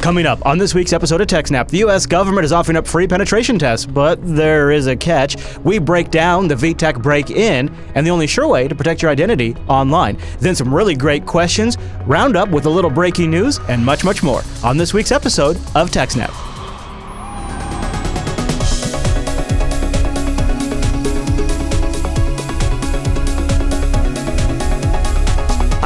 Coming up on this week's episode of TechSnap, the U.S. government is offering up free penetration tests, but there is a catch. We break down the VTech break-in and the only sure way to protect your identity online. Then some really great questions, round up with a little breaking news, and much, much more on this week's episode of TechSnap.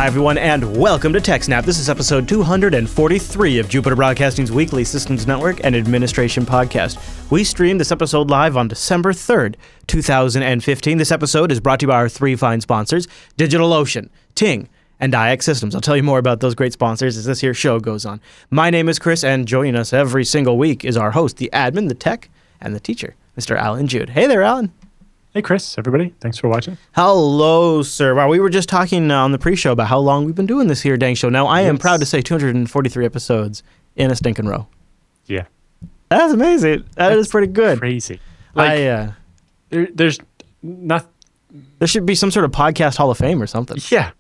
Hi, everyone, and welcome to TechSnap. This is episode 243 of Jupiter Broadcasting's weekly Systems Network and Administration podcast. We streamed this episode live on December 3rd, 2015. This episode is brought to you by our three fine sponsors DigitalOcean, Ting, and iXsystems. I'll tell you more about those great sponsors as this here show goes on. My name is Chris, and joining us every single week is our host, the admin, the tech, and the teacher, Mr. Allan Jude. Hey there, Alan. Hey, Chris, everybody. Thanks for watching. Hello, sir. Wow, we were just talking uh, on the pre show about how long we've been doing this here dang show. Now, I am proud to say 243 episodes in a stinking row. Yeah. That's amazing. That is pretty good. Crazy. Like, I, uh, there, there's not. there should be some sort of podcast hall of fame or something. Yeah.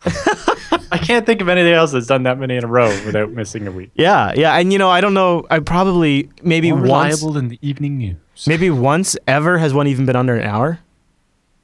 I can't think of anything else that's done that many in a row without missing a week. Yeah, yeah. And, you know, I don't know. I probably, maybe More once, reliable than the evening news. maybe once ever has one even been under an hour?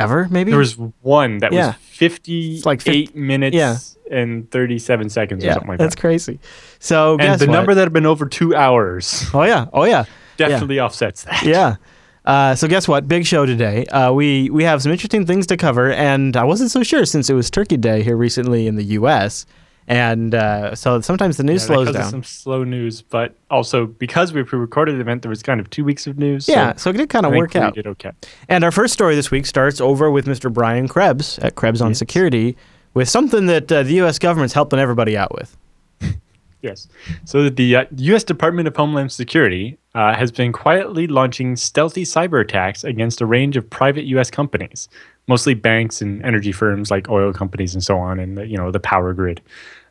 Ever, maybe? There was one that Yeah. was 58 like fif- minutes yeah. and 37 seconds or yeah, something like that's that. That's crazy. So, And the what? number that had been over two hours Oh, yeah. Oh, yeah. definitely offsets that. yeah. Uh, so guess what? Big show today. Uh, we we have some interesting things to cover, and I wasn't so sure since it was Turkey Day here recently in the U.S. And uh, so sometimes the news Yeah, slows down. some slow news, but also because we pre-recorded the event, there was kind of two weeks of news. yeah, so so it did kind of work we out. did okay. And our first story this week starts over with Mr. Brian Krebs at Krebs on Yes. Security with something that uh, the U.S. government's helping everybody out with. Yes. So the uh, U.S. Department of Homeland Security uh, has been quietly launching stealthy cyber attacks against a range of private U.S. companies, mostly banks and energy firms like oil companies and so on, and the, you know the power grid.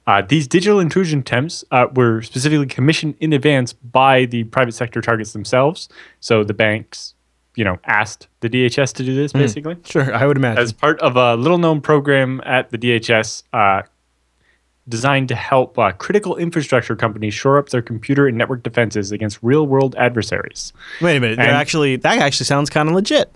Uh, these digital intrusion attempts uh, were specifically commissioned in advance by the private sector targets themselves. So the banks, you know, asked the DHS to do this basically Sure, I would imagine. as part of a little known program at the DHS uh, designed to help uh, critical infrastructure companies shore up their computer and network defenses against real world adversaries. Wait a minute. They're actually that actually sounds kind of legit.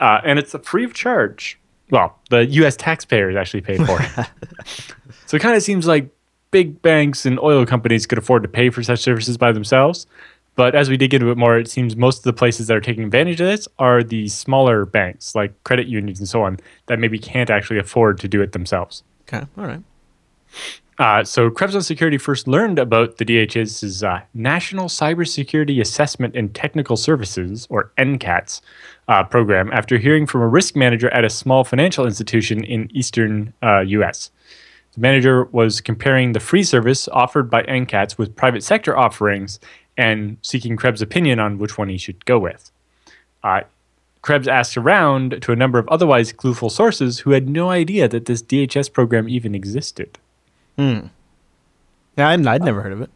Uh, and it's a free of charge. Well, the US taxpayers actually pay for it. so it kind of seems like big banks and oil companies could afford to pay for such services by themselves. But as we dig into it more, it seems most of the places that are taking advantage of this are the smaller banks, like credit unions and so on, that maybe can't actually afford to do it themselves. Okay, all right. Uh, so Krebs on Security first learned about the DHS's uh, National Cybersecurity Assessment and Technical Services, or NCATS, uh, program after hearing from a risk manager at a small financial institution in eastern uh, U.S. The manager was comparing the free service offered by NCATS with private sector offerings and seeking Krebs' opinion on which one he should go with. Uh, Krebs asked around to a number of otherwise clueful sources who had no idea that this DHS program even existed. Yeah, I'd, I'd never heard of it.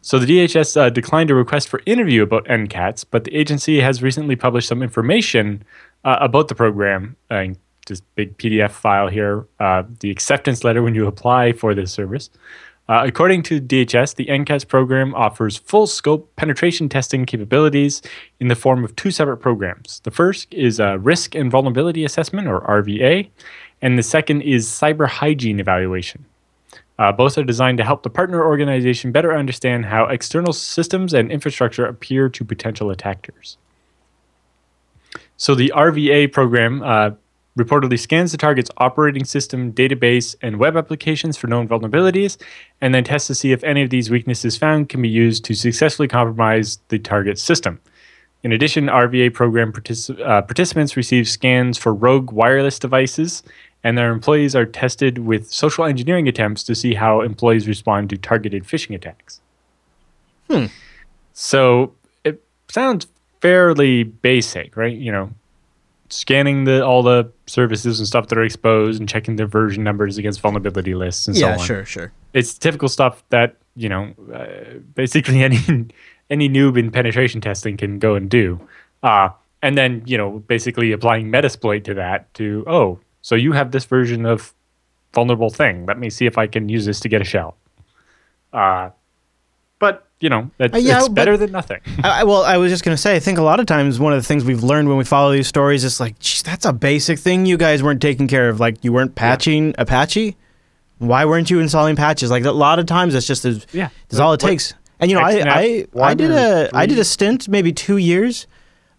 So the DHS uh, declined a request for interview about NCATS, but the agency has recently published some information uh, about the program. Uh, this big PDF file here, uh, the acceptance letter when you apply for this service. Uh, according to DHS, the NCATS program offers full scope penetration testing capabilities in the form of two separate programs. The first is a risk and vulnerability assessment, or RVA, and the second is cyber hygiene evaluation. Uh, both are designed to help the partner organization better understand how external systems and infrastructure appear to potential attackers. So, the RVA program uh, reportedly scans the target's operating system, database, and web applications for known vulnerabilities, and then tests to see if any of these weaknesses found can be used to successfully compromise the target's system. In addition, RVA program uh, participants receive scans for rogue wireless devices, and their employees are tested with social engineering attempts to see how employees respond to targeted phishing attacks. Hmm. So it sounds fairly basic, right? You know, scanning the all the services and stuff that are exposed and checking their version numbers against vulnerability lists and yeah, so on sure, sure. it's typical stuff that you know uh, basically any any noob in penetration testing can go and do uh, and then you know basically applying metasploit to that to oh so you have this version of vulnerable thing let me see if i can use this to get a shell uh, but you know, that's, Uh, yeah, it's better than nothing. I, well, I was just going to say, I think a lot of times one of the things we've learned when we follow these stories is like, geez, that's a basic thing you guys weren't taking care of. Like, you weren't patching Apache. Why weren't you installing patches? Like, a lot of times that's just as, Yeah. is all it What- takes. And you know, I, I, I did a I did a stint, maybe two years,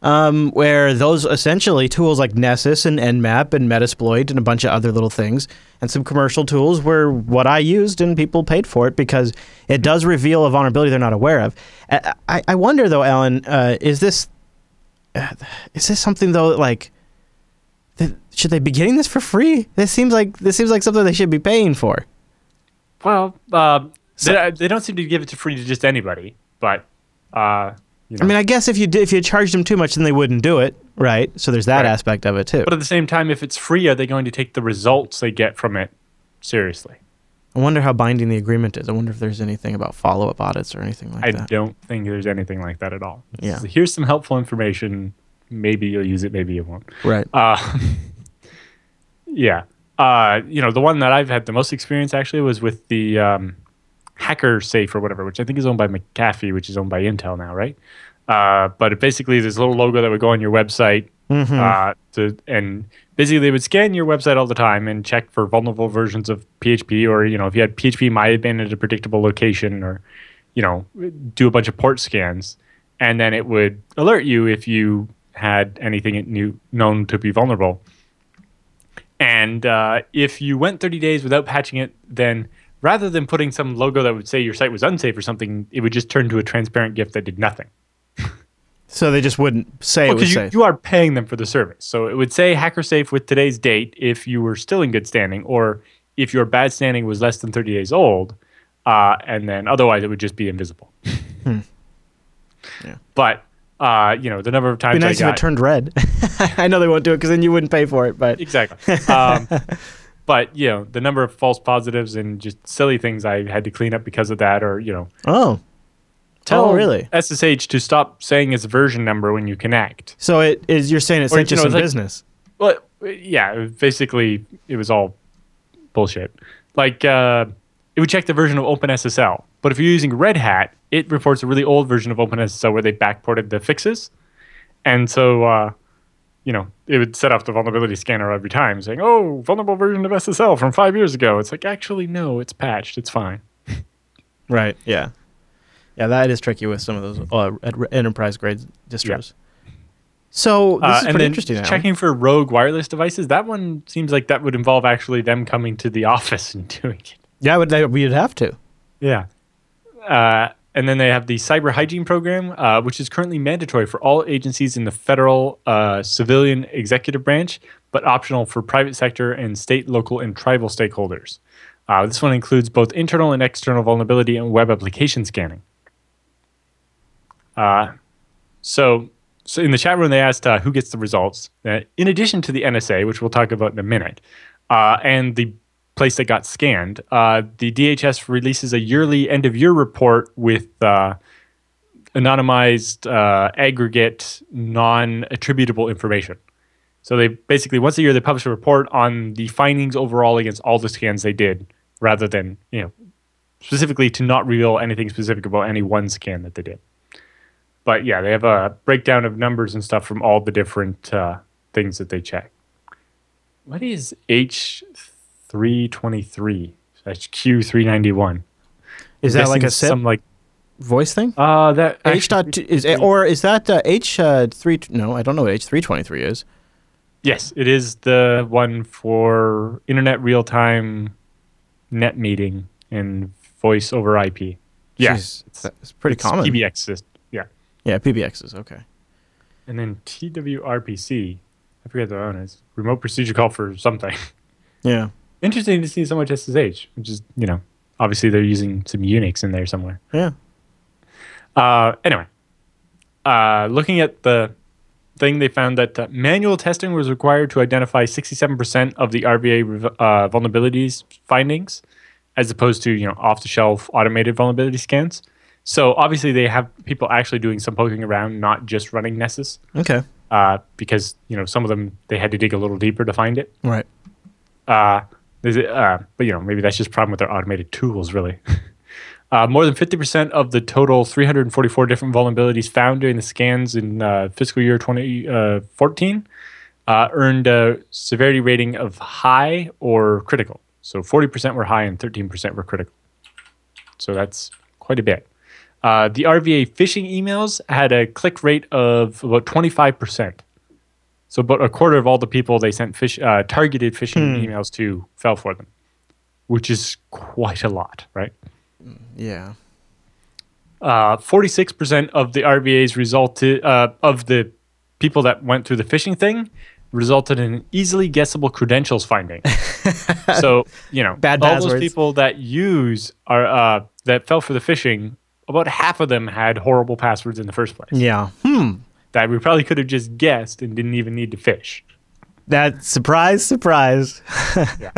um, where those essentially tools like Nessus and Nmap and Metasploit and a bunch of other little things and some commercial tools were what I used and people paid for it because it does reveal a vulnerability they're not aware of. I, I, wonder though, Alan, uh, is this uh, is this something though like that, should they be getting this for free? This seems like this seems like something they should be paying for. Well, uh, So- they, they don't seem to give it to free to just anybody, but uh, you know. I mean, I guess if you did, if you charged them too much, then they wouldn't do it, right? So there's that Right. aspect of it too. but at the same time, if it's free, are they going to take the results they get from it seriously? I wonder how binding the agreement is. I wonder if there's anything about follow up audits or anything like I that. I don't think there's anything like that at all. Yeah. So here's some helpful information. Maybe you'll use it, maybe you won't. Right. Uh, yeah. Uh, you know, the one that I've had the most experience actually was with the um, Hacker Safe or whatever, which I think is owned by McAfee, which is owned by Intel now, right? Uh, but it basically this little logo that would go on your website, Mm-hmm. uh, to, and basically they would scan your website all the time and check for vulnerable versions of PHP, or you know, if you had PHP might have been at a predictable location, or you know, do a bunch of port scans, and then it would alert you if you had anything it knew known to be vulnerable. And uh, if you went 30 days without patching it, then rather than putting some logo that would say your site was unsafe or something, it would just turn to a transparent GIF that did nothing. So they just wouldn't say it was you, safe. you are paying them for the service. So it would say hacker safe with today's date if you were still in good standing, or if your bad standing was less than 30 days old, uh, and then otherwise it would just be invisible. Hmm. Yeah. But uh, you know the number of times It'd be nice I if got it turned red. I know they won't do it because then you wouldn't pay for it. But exactly. Um, but you know the number of false positives and just silly things I had to clean up because of that, or you know, oh, tell Oh, really? SSH to stop saying its version number when you connect. so it is. You're saying it Or, sent you you know, some it's like- business. Well, yeah, basically it was all bullshit. Like uh, it would check the version of OpenSSL, but if you're using Red Hat, it reports a really old version of OpenSSL where they backported the fixes, and so uh, you know it would set off the vulnerability scanner every time, saying, "Oh, vulnerable version of SSL from five years ago." It's like actually no, it's patched, it's fine. Right. Yeah. Yeah, that is tricky with some of those uh, enterprise grade distros. So this Uh, is pretty interesting. Alan. checking for rogue wireless devices. That one seems like that would involve actually them coming to the office and doing it. Yeah, would they, we'd have to. Yeah. Uh, and then they have the cyber hygiene program, uh, which is currently mandatory for all agencies in the federal, uh, civilian, executive branch, but optional for private sector and state, local, and tribal stakeholders. Uh, this one includes both internal and external vulnerability and web application scanning. Uh, so, so in the chat room, they asked uh, who gets the results. Uh, in addition to the NSA, which we'll talk about in a minute, and the place that got scanned, uh, the DHS releases a yearly end of year report with uh, anonymized, uh, aggregate, non attributable information. So they basically once a year they publish a report on the findings overall against all the scans they did, rather than you know specifically to not reveal anything specific about any one scan that they did. But yeah, they have a breakdown of numbers and stuff from all the different uh, things that they check. What is H three twenty three? That's Q three ninety one. Is that like a SIP some like voice thing? uh that H dot two, is or is that uh, H uh, three? No, I don't know what H three twenty three is. Yes, it is the one for internet real time net meeting and voice over IP. Yeah, Jeez, it's pretty it's common. PBX system. Yeah, Yeah, PBX is okay. and then TWRPC. I forget the one is. Remote procedure call for something. Yeah, Interesting to see so much SSH, which is you know obviously they're using some Unix in there somewhere. yeah. Uh, anyway, uh, looking at the thing, they found that uh, manual testing was required to identify 67% of the RVA rev- uh, vulnerabilities findings, as opposed to you know off-the-shelf automated vulnerability scans. So obviously they have people actually doing some poking around, not just running Nessus, Okay, uh, because you know some of them they had to dig a little deeper to find it. right. Uh, there's uh, but you know maybe that's just a problem with their automated tools, really. Uh, more than 50% of the total 344 different vulnerabilities found during the scans in uh, fiscal year 2014 uh, earned a severity rating of high or critical. So 40% were high and 13% were critical. So that's quite a bit. Uh, the RVA phishing emails had a click rate of about 25%. So about a quarter of all the people they sent fish, uh, targeted phishing Hmm. emails to fell for them, which is quite a lot, right? Yeah. Uh, 46% of the RVAs resulted, uh, of the people that went through the phishing thing resulted in an easily guessable credentials finding. so, you know, Bad all passwords. those people that use are, uh, that fell for the phishing, about half of them had horrible passwords in the first place Yeah. Hmm. That we probably could have just guessed and didn't even need to fish. That surprise, surprise. yeah.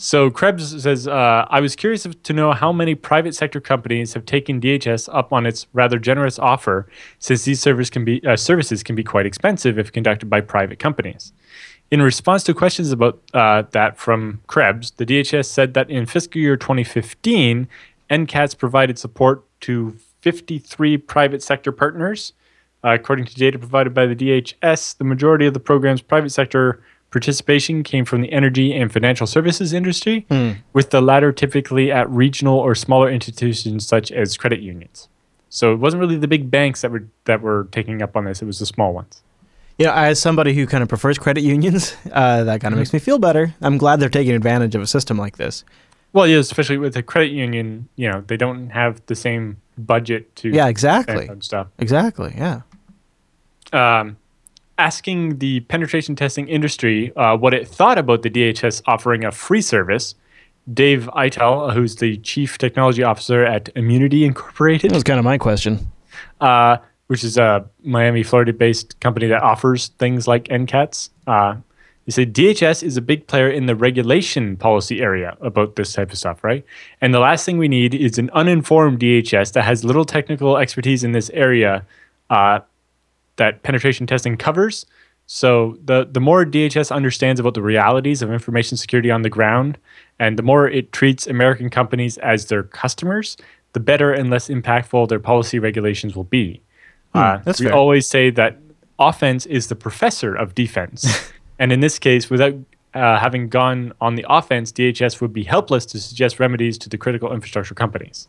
So Krebs says, uh, I was curious to know how many private sector companies have taken DHS up on its rather generous offer, since these service can be, uh, services can be quite expensive if conducted by private companies. In response to questions about uh, that from Krebs, the DHS said that in fiscal year 2015, NCATS provided support to 53 private sector partners. Uh, according to data provided by the DHS, the majority of the program's private sector participation came from the energy and financial services industry, with the latter typically at regional or smaller institutions such as credit unions. So it wasn't really the big banks that were that were taking up on this; it was the small ones. You know, as somebody who kind of prefers credit unions, uh, that kind of makes me feel better. I'm glad they're taking advantage of a system like this. Well, yeah, especially with a credit union, you know, they don't have the same budget to Yeah, exactly. stuff. Exactly. Yeah. Um, asking the penetration testing industry uh, what it thought about the DHS offering a free service. Dave Aitel, who's the chief technology officer at Immunity Incorporated, That was kind of my question. uh, which is a Miami, Florida-based company that offers things like NCATs. Uh, he said DHS is a big player in the regulation policy area about this type of stuff, right? And the last thing we need is an uninformed DHS that has little technical expertise in this area uh, that penetration testing covers. So the the more DHS understands about the realities of information security on the ground, and the more it treats American companies as their customers, the better and less impactful their policy regulations will be. uh, Hmm, that's we fair. always say that offense is the professor of defense, and in this case, without uh, having gone on the offense, DHS would be helpless to suggest remedies to the critical infrastructure companies.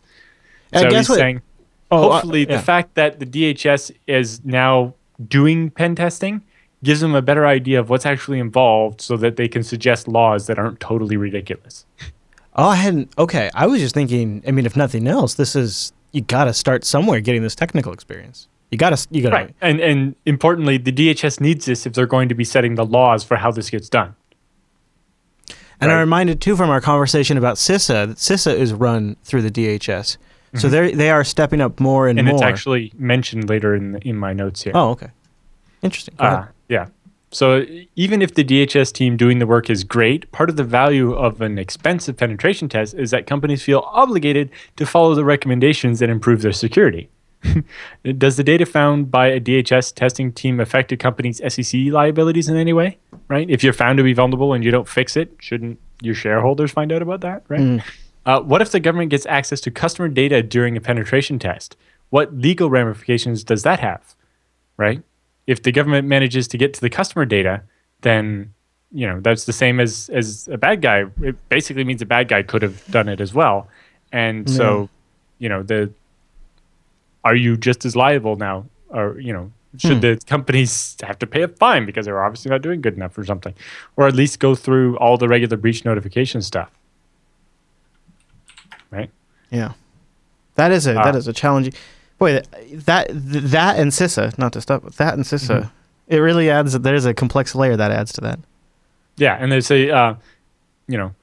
And so guess he's what? saying Oh, uh, hopefully yeah. the fact that the DHS is now doing pen testing gives them a better idea of what's actually involved so that they can suggest laws that aren't totally ridiculous. Oh, I hadn't. Okay, I was just thinking. I mean, if nothing else, this is you got to start somewhere getting this technical experience. You got to. You got to. Right. And and importantly, the DHS needs this if they're going to be setting the laws for how this gets done. And I'm reminded too from our conversation about CISA that CISA is run through the DHS, so they they are stepping up more and, Mm-hmm. And it's actually mentioned later in in my notes here. oh, okay, interesting. Uh, yeah. So even if the DHS team doing the work is great, part of the value of an expensive penetration test is that companies feel obligated to follow the recommendations that improve their security. Does the data found by a DHS testing team affect a company's SEC liabilities in any way? Right? If you're found to be vulnerable and you don't fix it, shouldn't your shareholders find out about that? Right? Uh, what if the government gets access to customer data during a penetration test? What legal ramifications does that have? Right? If the government manages to get to the customer data, then you know that's the same as as a bad guy. It basically means a bad guy could have done it as well, and so you know the are you just as liable now, or you know should the companies have to pay a fine because they're obviously not doing good enough or something, or at least go through all the regular breach notification stuff, right? Yeah, that is a that Uh, is a challenging. Boy, that that, and CISA, not to stop, that and CISA, Mm-hmm. it really adds. There's a complex layer that adds to that. Yeah, and they say, uh, you know,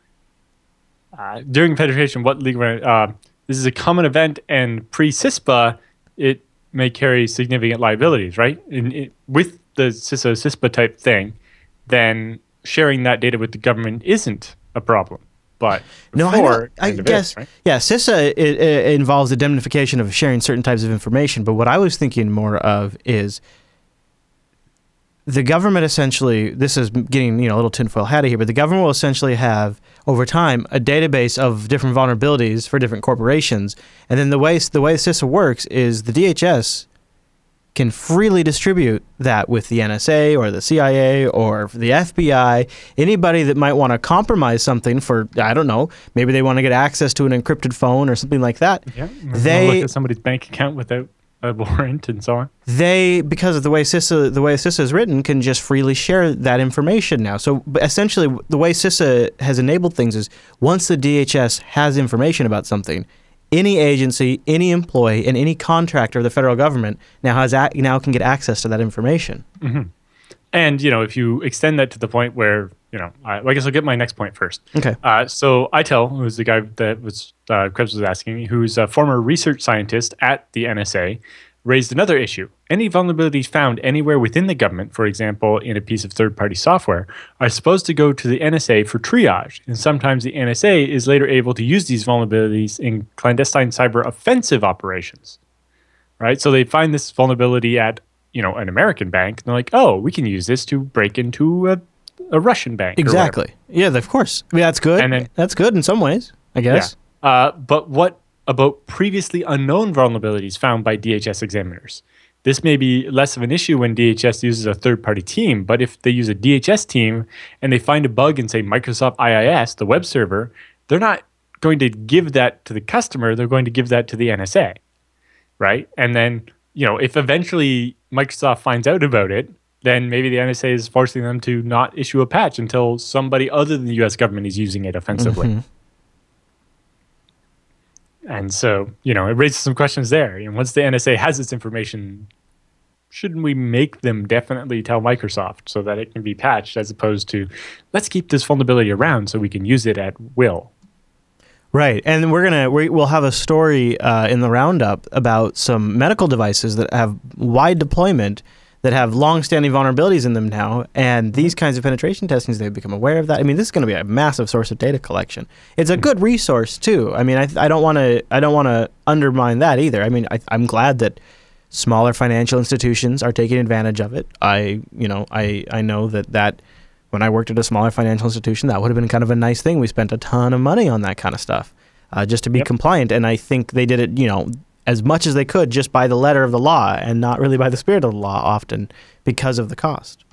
uh, during penetration, what legal uh, this is a common event, and pre-CISPA, it may carry significant liabilities, right? In, it, with the CISA CISPA type thing, then sharing that data with the government isn't a problem. But No, I, I guess right? yeah. CISA it, it involves the indemnification of sharing certain types of information, but what I was thinking more of is the government essentially this is getting you know a little tinfoil hatty here, but the government will essentially have over time a database of different vulnerabilities for different corporations, and then the way the way CISA works is the DHS can freely distribute that with the NSA or the CIA or the FBI, anybody that might want to compromise something for I don't know, maybe they want to get access to an encrypted phone or something like that. Yeah, They- look at somebody's bank account without a warrant and so on. they because of the way CISA the way CISA is written can just freely share that information now. So essentially, the way CISA has enabled things is once the DHS has information about something, any agency, any employee, and any contractor of the federal government now has ac now can get access to that information. And you know, if you extend that to the point where you know, I, I guess I'll get my next point first. Okay. Uh, so Aitel, who's the guy that was uh, Krebs was asking, who's a former research scientist at the NSA, raised another issue. Any vulnerabilities found anywhere within the government, for example, in a piece of third-party software, are supposed to go to the NSA for triage, and sometimes the NSA is later able to use these vulnerabilities in clandestine cyber offensive operations. Right? So they find this vulnerability at you know an American bank, and they're like, "Oh, we can use this to break into a, a Russian bank." Exactly. Yeah, of course. I mean, that's good. And then- that's good in some ways, I guess. Yeah. Uh, but what about previously unknown vulnerabilities found by DHS examiners? This may be less of an issue when DHS uses a third party team, but if they use a DHS team and they find a bug in, say, Microsoft IIS, the web server, they're not going to give that to the customer, they're going to give that to the NSA, right? And then, you know, if eventually Microsoft finds out about it, then maybe the NSA is forcing them to not issue a patch until somebody other than the US government is using it offensively. Mm-hmm. And so, you know, it raises some questions there. And once the NSA has this information, shouldn't we make them definitely tell Microsoft so that it can be patched as opposed to let's keep this vulnerability around so we can use it at will? Right, and we're gonna we, we'll have a story uh, in the roundup about some medical devices that have wide deployment that have long-standing vulnerabilities in them now, and these kinds of penetration testings they've become aware of that. I mean, this is going to be a massive source of data collection. It's a good resource too. I mean, I, I don't want to I don't want to undermine that either. I mean, I, I'm glad that smaller financial institutions are taking advantage of it. I you know I I know that that when I worked at a smaller financial institution, that would have been kind of a nice thing. We spent a ton of money on that kind of stuff uh, just to be Yep. compliant, and I think they did it, you know, as much as they could just by the letter of the law and not really by the spirit of the law often because of the cost.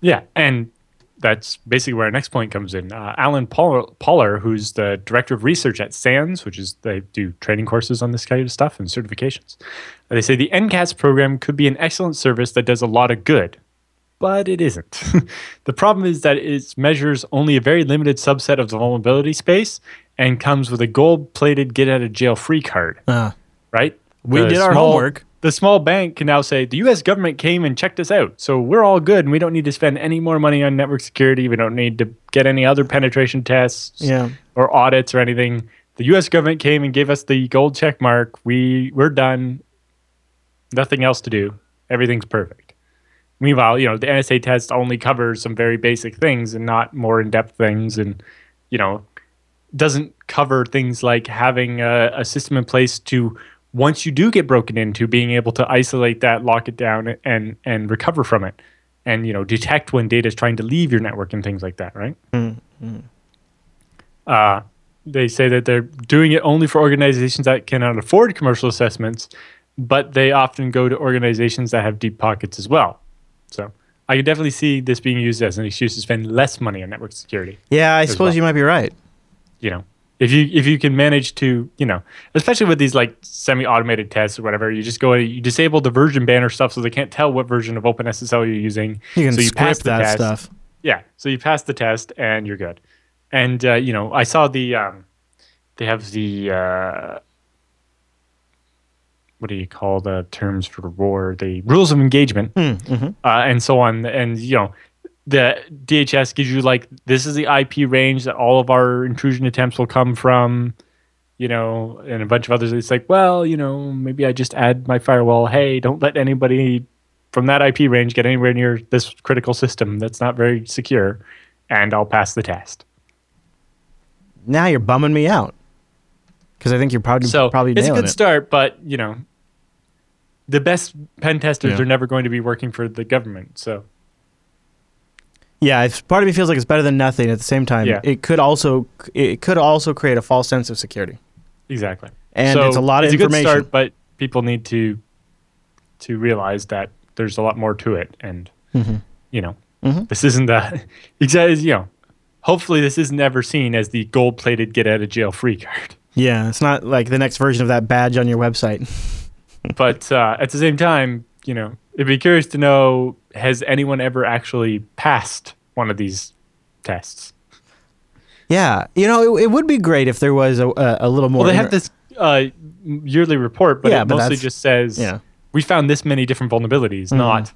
Yeah, and that's basically where our next point comes in. Uh, Alan Paul- Paller, who's the director of research at SANS, which is they do training courses on this kind of stuff and certifications. Uh, They say the NCATS program could be an excellent service that does a lot of good, but it isn't. the problem is that it measures only a very limited subset of the vulnerability space and comes with a gold-plated get-out-of-jail-free card. Uh, Right? We The did our small- homework. the small bank can now say the U.S. government came and checked us out, so we're all good, and we don't need to spend any more money on network security. We don't need to get any other penetration tests yeah. or audits or anything. The U.S. government came and gave us the gold check mark. We we're done. Nothing else to do. Everything's perfect. Meanwhile, you know the NSA test only covers some very basic things and not more in-depth things, and you know doesn't cover things like having a, a system in place to once you do get broken into being able to isolate that lock it down and and recover from it. And you know detect when data is trying to leave your network and things like that right? Uh, they say that they're doing it only for organizations that cannot afford commercial assessments but they often go to organizations that have deep pockets as well. So i can definitely see this being used as an excuse to spend less money on network security Yeah, I suppose well. you might be right. you know if you if you can manage to you know especially with these like semi-automated tests or whatever you just go you disable the version banner stuff so they can't tell what version of OpenSSL you're using You can so you pass that test. stuff. yeah so you pass the test and you're good and uh, you know I saw the um, they have the uh, what do you call the terms for the war the rules of engagement Mm-hmm. uh, and so on. And you know, the DHS gives you like this is the IP range that all of our intrusion attempts will come from. You know, and a bunch of others. It's like, well, you know, maybe I just add my firewall. Hey, don't let anybody from that IP range get anywhere near this critical system that's not very secure, and I'll pass the test. Now you're bumming me out because I think you're probably So probably it's a good it. start, but you know, the best pen testers Yeah. are never going to be working for the government. So Yeah, it's, part of me feels like it's better than nothing. At the same time, Yeah. it could also it could also create a false sense of security. Exactly. And So it's a lot of information. good start, but people need to to realize that there's a lot more to it, and Mhm. you know, Mhm. this isn't the exactly you know. Hopefully, this is never seen as the gold-plated get out of jail free card. Yeah, it's not like the next version of that badge on your website. but uh, at the same time, you know, it'd be curious to know has anyone ever actually passed one of these tests? Yeah, you know, it, it would be great if there was a, a, a little more. Well, they have this uh, yearly report, but Yeah, it but mostly just says yeah. we found this many different vulnerabilities, not.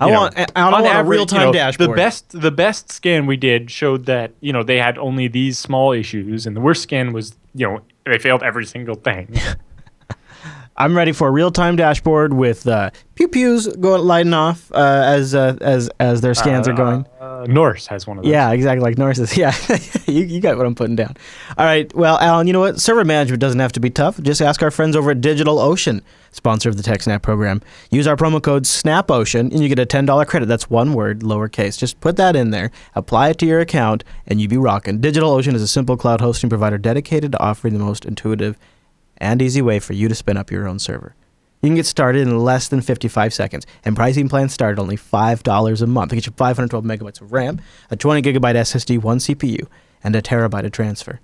I know, want. I want average, a real time you know, dashboard. The best, the best scan we did showed that you know they had only these small issues, and the worst scan was you know they failed every single thing. I'm ready for a real time dashboard with uh, pew pews going lighting off uh, as uh, as as their scans are going. Uh, Norse has one of those. Yeah, exactly like Norse's. Yeah, you, you got what I'm putting down. All right. Well, Alan, you know what? Server management doesn't have to be tough. Just ask our friends over at DigitalOcean, sponsor of the TechSnap program. Use our promo code SNAPOcean and you get a $10 credit. That's one word, lowercase. Just put that in there, apply it to your account, and you be rocking. DigitalOcean is a simple cloud hosting provider dedicated to offering the most intuitive and easy way for you to spin up your own server. You can get started in less than 55 seconds, and pricing plans start at only $5 a month. They get you 512 megabytes of RAM, a 20 gigabyte SSD, one CPU, and a terabyte of transfer.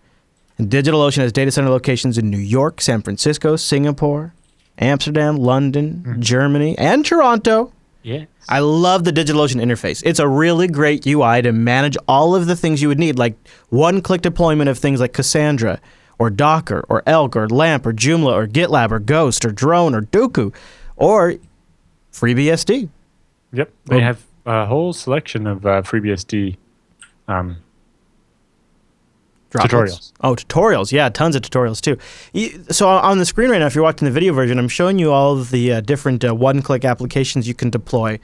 And DigitalOcean has data center locations in New York, San Francisco, Singapore, Amsterdam, London, mm-hmm. Germany, and Toronto. yeah. I love the DigitalOcean interface. It's a really great UI to manage all of the things you would need, like one click deployment of things like Cassandra, or Docker, or Elk, or LAMP, or Joomla, or GitLab, or Ghost, or Drone, or Dokku, or FreeBSD. Yep. They have a whole selection of uh, FreeBSD um, Droplets. Tutorials. Oh, tutorials. Yeah, tons of tutorials too. So on the screen right now, if you're watching the video version, I'm showing you all of the uh, different uh, one-click applications you can deploy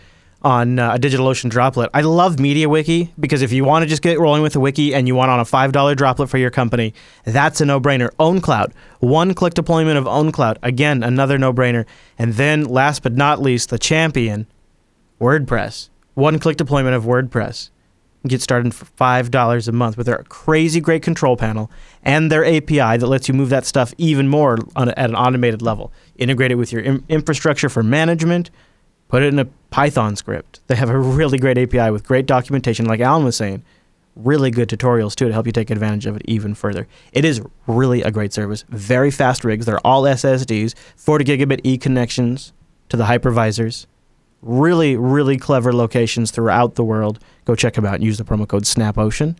on uh, a DigitalOcean droplet. I love MediaWiki because if you want to just get rolling with a wiki and you want on a $5 droplet for your company, that's a no-brainer. OwnCloud, one-click deployment of OwnCloud. Again, another no-brainer. And then last but not least, the champion, WordPress. One-click deployment of WordPress. Get started for five dollars a month with their crazy great control panel and their API that lets you move that stuff even more a, at an automated level. Integrate it with your im- infrastructure for management. Put it in a Python script. They have a really great API with great documentation, like Alan was saying. Really good tutorials too to help you take advantage of it even further. It is really a great service. Very fast rigs. They're all SSDs, 40 gigabit E connections to the hypervisors really, really clever locations throughout the world. Go check them out and use the promo code SNAPOcean.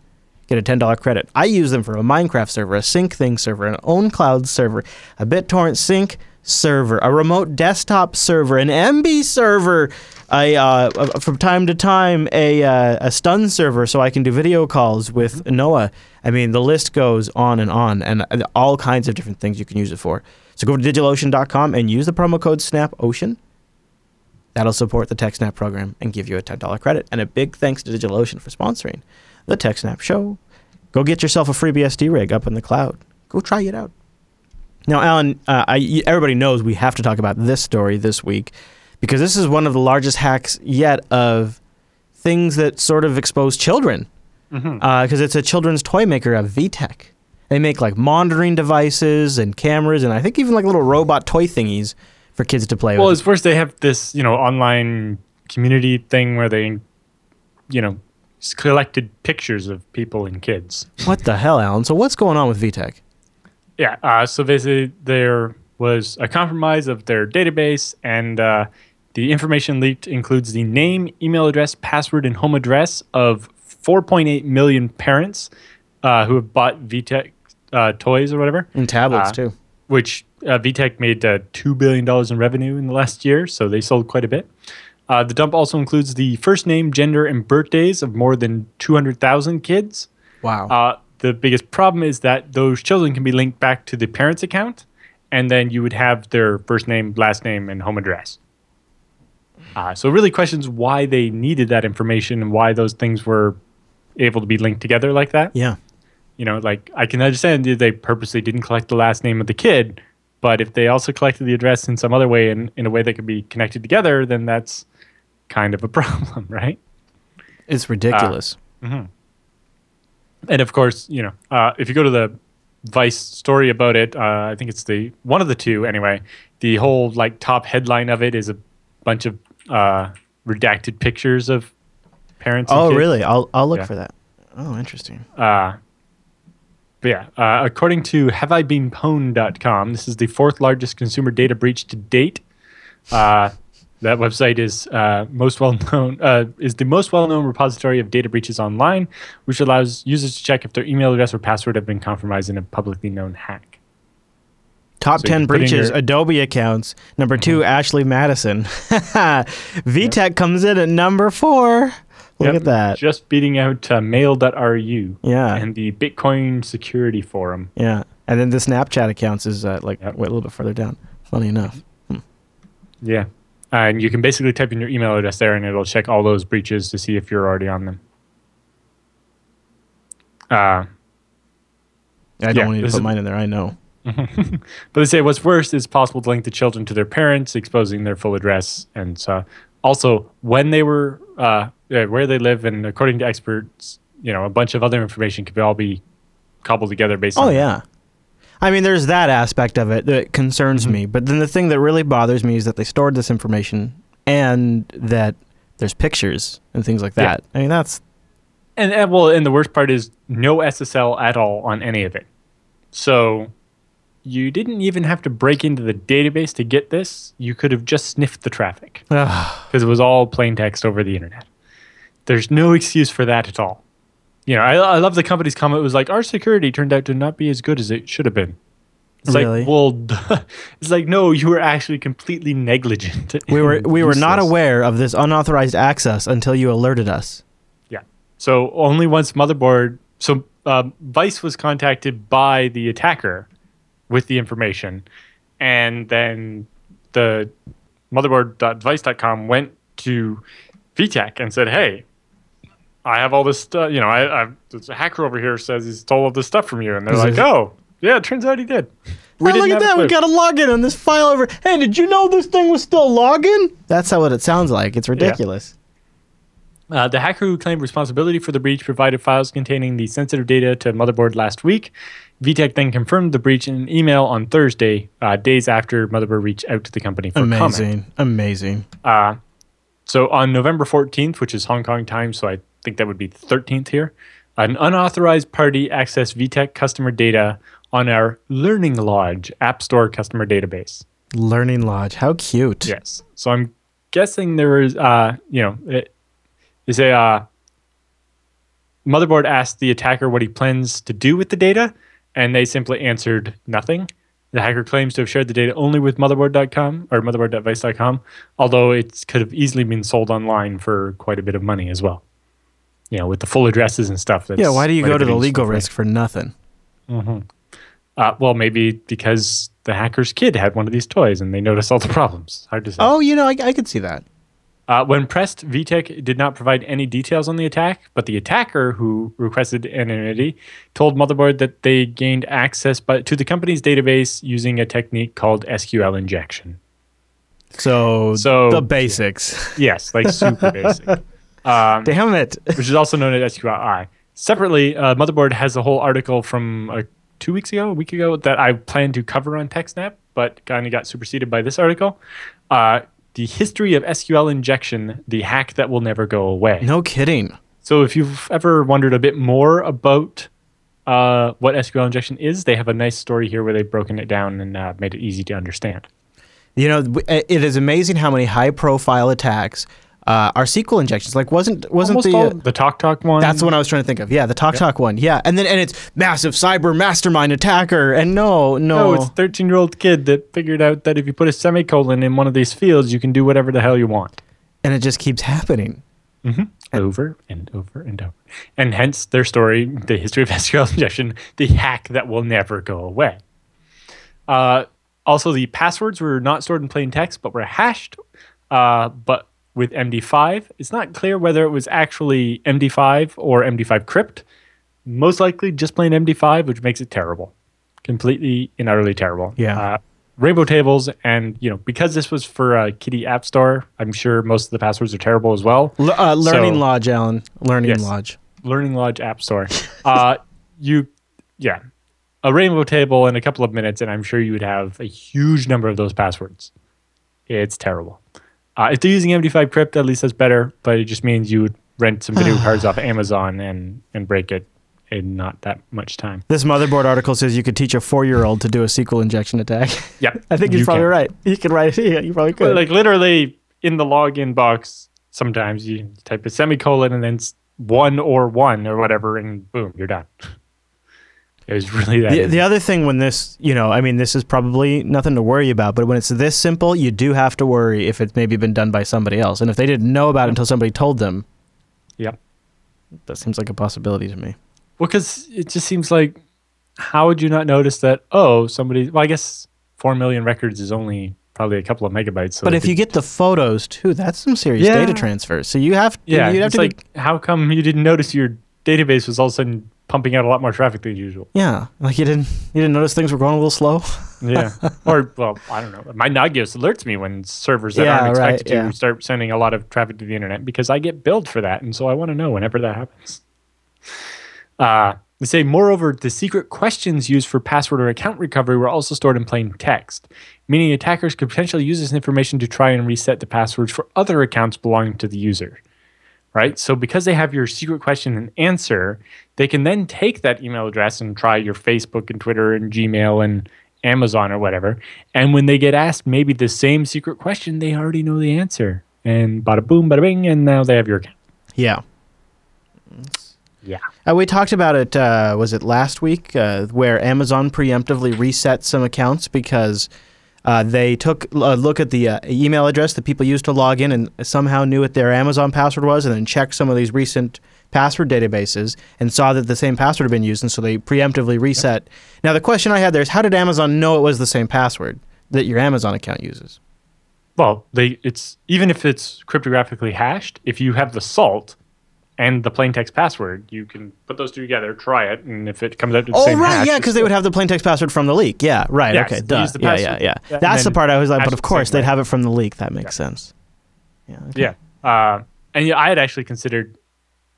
Get a $10 credit. I use them for a Minecraft server, a Syncthing server, an OwnCloud server, a BitTorrent Sync server, a remote desktop server, an Emby server, a, uh, from time to time a, uh, a stun server so I can do video calls with Noah. I mean, the list goes on and on, and uh, all kinds of different things you can use it for. So go to digitalocean.com and use the promo code SNAPOcean. That'll support the TechSnap program and give you a $10 credit. And a big thanks to DigitalOcean for sponsoring the TechSnap show. Go get yourself a free BSD rig up in the cloud. Go try it out. Now, Alan, uh, I, everybody knows we have to talk about this story this week because this is one of the largest hacks yet of things that sort of expose children. Because it's a children's toy maker, a VTech. They make like monitoring devices and cameras, and I think even like little robot toy thingies for kids to play Well, with. Well, it's worse. They have this, you know, online community thing where they, you know, collected pictures of people and kids. What the hell, Alan? So what's going on with VTech? Yeah. Uh, so basically, there was a compromise of their database, and uh, the information leaked includes the name, email address, password, and home address of 4.8 million parents uh, who have bought VTech uh, toys or whatever. And tablets Uh, too. which uh, VTech made uh, $2 billion in revenue in the last year, so they sold quite a bit. Uh, the dump also includes the first name, gender, and birthdays of more than 200,000 kids. Wow. Uh, the biggest problem is that those children can be linked back to the parent's account, and then you would have their first name, last name, and home address. Uh, so really questions why they needed that information and why those things were able to be linked together like that yeah. you know, like I can understand they purposely didn't collect the last name of the kid, but if they also collected the address in some other way and in a way that could be connected together, then that's kind of a problem, right? It's ridiculous. And of course, you know, uh, if you go to the Vice story about it, uh, I think it's the one of the two anyway. The whole like top headline of it is a bunch of uh, redacted pictures of parents. and oh, really? I'll I'll look Yeah. for that. Oh, interesting. Uh, but yeah, uh, according to haveibeenpwned.com, this is the fourth largest consumer data breach to date. Uh, that website is uh, most well known uh, is the most well known repository of data breaches online, which allows users to check if their email address or password have been compromised in a publicly known hack. Top So 10 can put in breaches, your- Mm-hmm. Adobe accounts. Number two, Ashley Madison. VTech comes in at number four. Look Yep, at that. Just beating out uh, mail.ru Yeah. and the Bitcoin Security Forum. Yeah. And then the Snapchat accounts is uh, like Yep. wait, a little bit further down. Funny enough. Yeah. And you can basically type in your email address there and it'll check all those breaches to see if you're already on them. Uh, I don't need to put is- mine in there. I know. but they say what's worse is possible to link the children to their parents, exposing their full address, and so also when they were, uh, uh, where they live, and according to experts, you know, a bunch of other information could all be cobbled together based Oh on. yeah. I mean, there's that aspect of it that concerns Mm-hmm. me. But then the thing that really bothers me is that they stored this information and that there's pictures and things like Yeah. that. I mean, that's And, and well, and the worst part is no SSL at all on any of it. So you didn't even have to break into the database to get this. You could have just sniffed the traffic because it was all plain text over the internet. There's no excuse for that at all. You know, I, I love the company's comment. It was like our security turned out to not be as good as it should have been. It's Really? like, well, it's like no, you were actually completely negligent. we were we were not aware of this unauthorized access until you alerted us. Yeah. So only once motherboard. So um, Vice was contacted by the attacker with the information, and then the motherboard.vice.com went to VTech and said, "Hey, I have all this stuff. You know, I, I there's a hacker over here says he stole all this stuff from you." And they're like, "Oh, yeah, it turns out he did." We didn't look at that. We clue. got a login on this file over. Hey, did you know this thing was still logging? That's how what it sounds like. It's ridiculous. Uh, the hacker who claimed responsibility for the breach provided files containing the sensitive data to Motherboard last week. VTech then confirmed the breach in an email on Thursday, uh, days after Motherboard reached out to the company for comment. Amazing. Amazing. Uh, so on November 14th, which is Hong Kong time, so I think that would be the 13th here, an unauthorized party accessed VTech customer data on our Learning Lodge App Store customer database. Learning Lodge. How cute. Yes. So I'm guessing there was, uh, you know, it, is a uh, motherboard asked the attacker what he plans to do with the data, and they simply answered nothing. The hacker claims to have shared the data only with motherboard.com or motherboard.vice.com, although it could have easily been sold online for quite a bit of money as well. You know, with the full addresses and stuff. That's Yeah, why do you go to the legal risk for nothing? Uh, well, maybe because the hacker's kid had one of these toys and they noticed all the problems. Hard to say. Oh, you know, I, I could see that. Uh, when pressed, VTech did not provide any details on the attack, but the attacker, who requested anonymity, told Motherboard that they gained access but to the company's database using a technique called SQL injection. So, So- the basics. Yes, like super basic, um, Damn it. which is also known as SQLi. Separately, uh, Motherboard has a whole article from uh, two weeks ago, a week ago, that I planned to cover on TechSnap, but kind of got superseded by this article. Uh, the history of SQL injection, the hack that will never go away. No kidding. So if you've ever wondered a bit more about uh, what SQL injection is, they have a nice story here where they've broken it down and uh, made it easy to understand. You know, it is amazing how many high-profile attacks uh, are SQL injections. Like, wasn't wasn't Almost the all, uh, the Talk Talk one. that's the one I was trying to think of? Yeah, the Talk Talk one. Yeah, and then and it's massive cyber mastermind attacker. And no, no, No, it's a 13 year old kid that figured out that if you put a semicolon in one of these fields, you can do whatever the hell you want. and it just keeps happening. Over and over and over. And hence their story, the history of SQL injection, the hack that will never go away. Uh, also, the passwords were not stored in plain text, but were hashed. Uh, but with MD5, it's not clear whether it was actually MD5 or MD5 crypt. Most likely just plain MD5, which makes it terrible. Completely and utterly terrible. Yeah. Uh, rainbow tables, and you know because this was for a Kitty App Store, I'm sure most of the passwords are terrible as well. L- uh, Learning So- Lodge, Alan. Learning Yes. Lodge. Learning Lodge App Store. Uh, you, yeah, a rainbow table in a couple of minutes, and I'm sure you would have a huge number of those passwords. It's terrible. Uh, if they're using MD5 Crypt, at least that's better, but it just means you would rent some video cards off Amazon and and break it in not that much time. This motherboard article says you could teach a four-year-old to do a SQL injection attack. Yep, I think he's you probably can. right. You could write. It. Yeah, you probably could. But like literally in the login box, sometimes you type a semicolon and then one or one or whatever, and boom, you're done. It was really that. The, the other thing when this, you know, I mean, this is probably nothing to worry about, but when it's this simple, you do have to worry if it's maybe been done by somebody else. And if they didn't know about it until somebody told them, Yeah. that seems like a possibility to me. Well, because it just seems like, how would you not notice that? Oh, somebody. Well, I guess four million records is only probably a couple of megabytes. So But if you get the photos too, that's some serious Yeah. data transfer. So you have, yeah, you'd have it's to, like, how come you didn't notice your database was all of a sudden pumping out a lot more traffic than usual? yeah, like you didn't, you didn't notice things were going a little slow. Yeah. or well, I don't know. My Nagios alerts me when servers that Yeah, aren't right, expected yeah. to start sending a lot of traffic to the internet because I get billed for that, and so I want to know whenever that happens. Uh, they say, moreover, the secret questions used for password or account recovery were also stored in plain text, meaning attackers could potentially use this information to try and reset the passwords for other accounts belonging to the user. Right? So, because they have your secret question and answer, they can then take that email address and try your Facebook and Twitter and Gmail and Amazon or whatever. And when they get asked maybe the same secret question, they already know the answer. And bada boom, bada bing, and now they have your account. Yeah. Yeah. Uh, we talked about it. Uh, was it last week uh, where Amazon preemptively reset some accounts because uh, they took a look at the uh, email address that people used to log in and somehow knew what their Amazon password was, and then checked some of these recent password databases and saw that the same password had been used, and so they preemptively reset. Now the question I had there is, how did Amazon know it was the same password that your Amazon account uses? Well, they it's even if it's cryptographically hashed, if you have the salt and the plain text password, you can put those two together, try it, and if it comes out to the Oh same right, hash, yeah, because they would have the plain text password from the leak. Yeah, right. Yes, okay, duh. Yeah, yeah, yeah. That's the part I was like, but of course they'd way. have it from the leak. That makes sense. Yeah. okay. Yeah. Uh, and yeah, I had actually considered